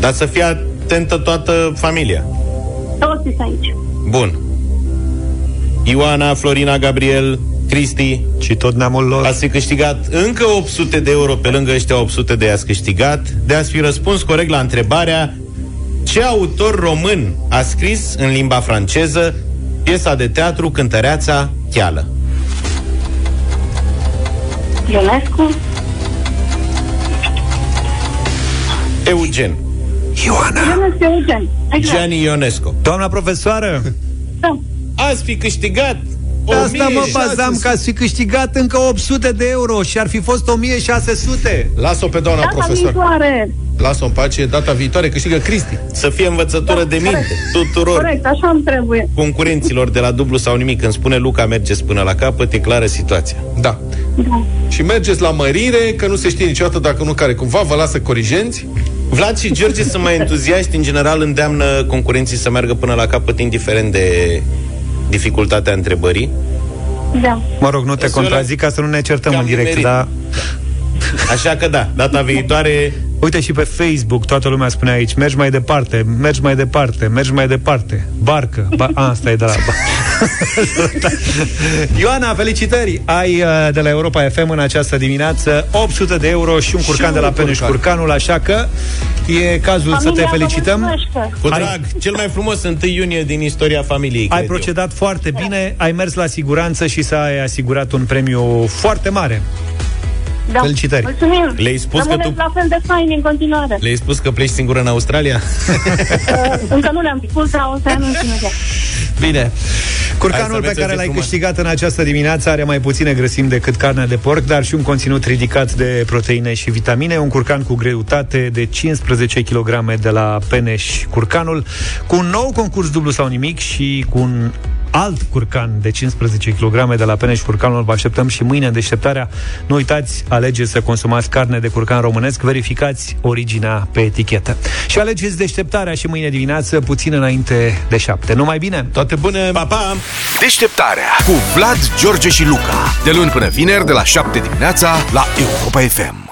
Dar să fie atentă toată familia. Toți sunt aici. Bun. Ioana, Florina, Gabriel, Cristi și tot neamul lor. Ați fi câștigat încă 800 de euro pe lângă ăștia 800 de ați câștigat de ați fi răspuns corect la întrebarea ce autor român a scris în limba franceză piesa de teatru Cântăreața Cheală? Ionescu. Eugen. Ioana. Ionescu Eugen. Exact. Gianni Ionesco. Doamna profesoară, Da. Ați fi câștigat pe asta mă 1600. bazam că ați fi câștigat încă 800 de euro și ar fi fost 1600. Las-o pe doamna Data profesor. viitoare. Lasă-o în pace, data viitoare câștigă Cristi. Să fie învățătură de minte tuturor Corect, așa îmi trebuie. concurenților de la dublu sau nimic. Când spune Luca mergeți până la capăt, e clară situația. Da. Da. Și mergeți la mărire, că nu se știe niciodată dacă nu care cumva vă lasă corigenți. Vlad și George sunt mai entuziaști, în general îndeamnă concurenții să meargă până la capăt, indiferent de dificultatea întrebării. Da. Mă rog, nu te Sună contrazic ca să nu ne certăm cam în direct, nimerit. dar... Așa că da, data viitoare Uite și pe Facebook toată lumea spune aici Mergi mai departe, mergi mai departe, mergi mai departe Barcă, ba- a, asta e de la ba- Ioana, felicitări! Ai uh, de la Europa FM în această dimineață 800 de euro și un curcan Și de la un Peneș curcan. Curcanul, așa că e cazul să te Familia vă felicităm. mulțumește. Cu drag, cel mai frumos 1 iunie din istoria familiei, Ai cred eu. procedat foarte bine, ai mers la siguranță și s-ai asigurat un premiu foarte mare. Da. Felicitări. Mulțumim. Le-ai spus că Rămâneți tu- la fel de faini în continuare. Le-ai spus că pleci singură în Australia? Uh, încă nu le-am spus, dar o să anunț imediat. Bine. Hai Curcanul să pe vezi care ce l-ai frumos. câștigat în această dimineață are mai puține grăsimi decât carnea de porc, dar și un conținut ridicat de proteine și vitamine. Un curcan cu greutate de 15 kg de la Peneș Curcanul, cu un nou concurs dublu sau nimic și cu un alt curcan de 15 kg de la Peneș Curcanul. Vă așteptăm și mâine în deșteptarea. Nu uitați, alegeți să consumați carne de curcan românesc, verificați originea pe etichetă. Și alegeți deșteptarea și mâine dimineață, puțin înainte de 7. Numai bine! Toate bune! Pa, pa! Deșteptarea cu Vlad, George și Luca. De luni până vineri, de la 7 dimineața, la Europa FM.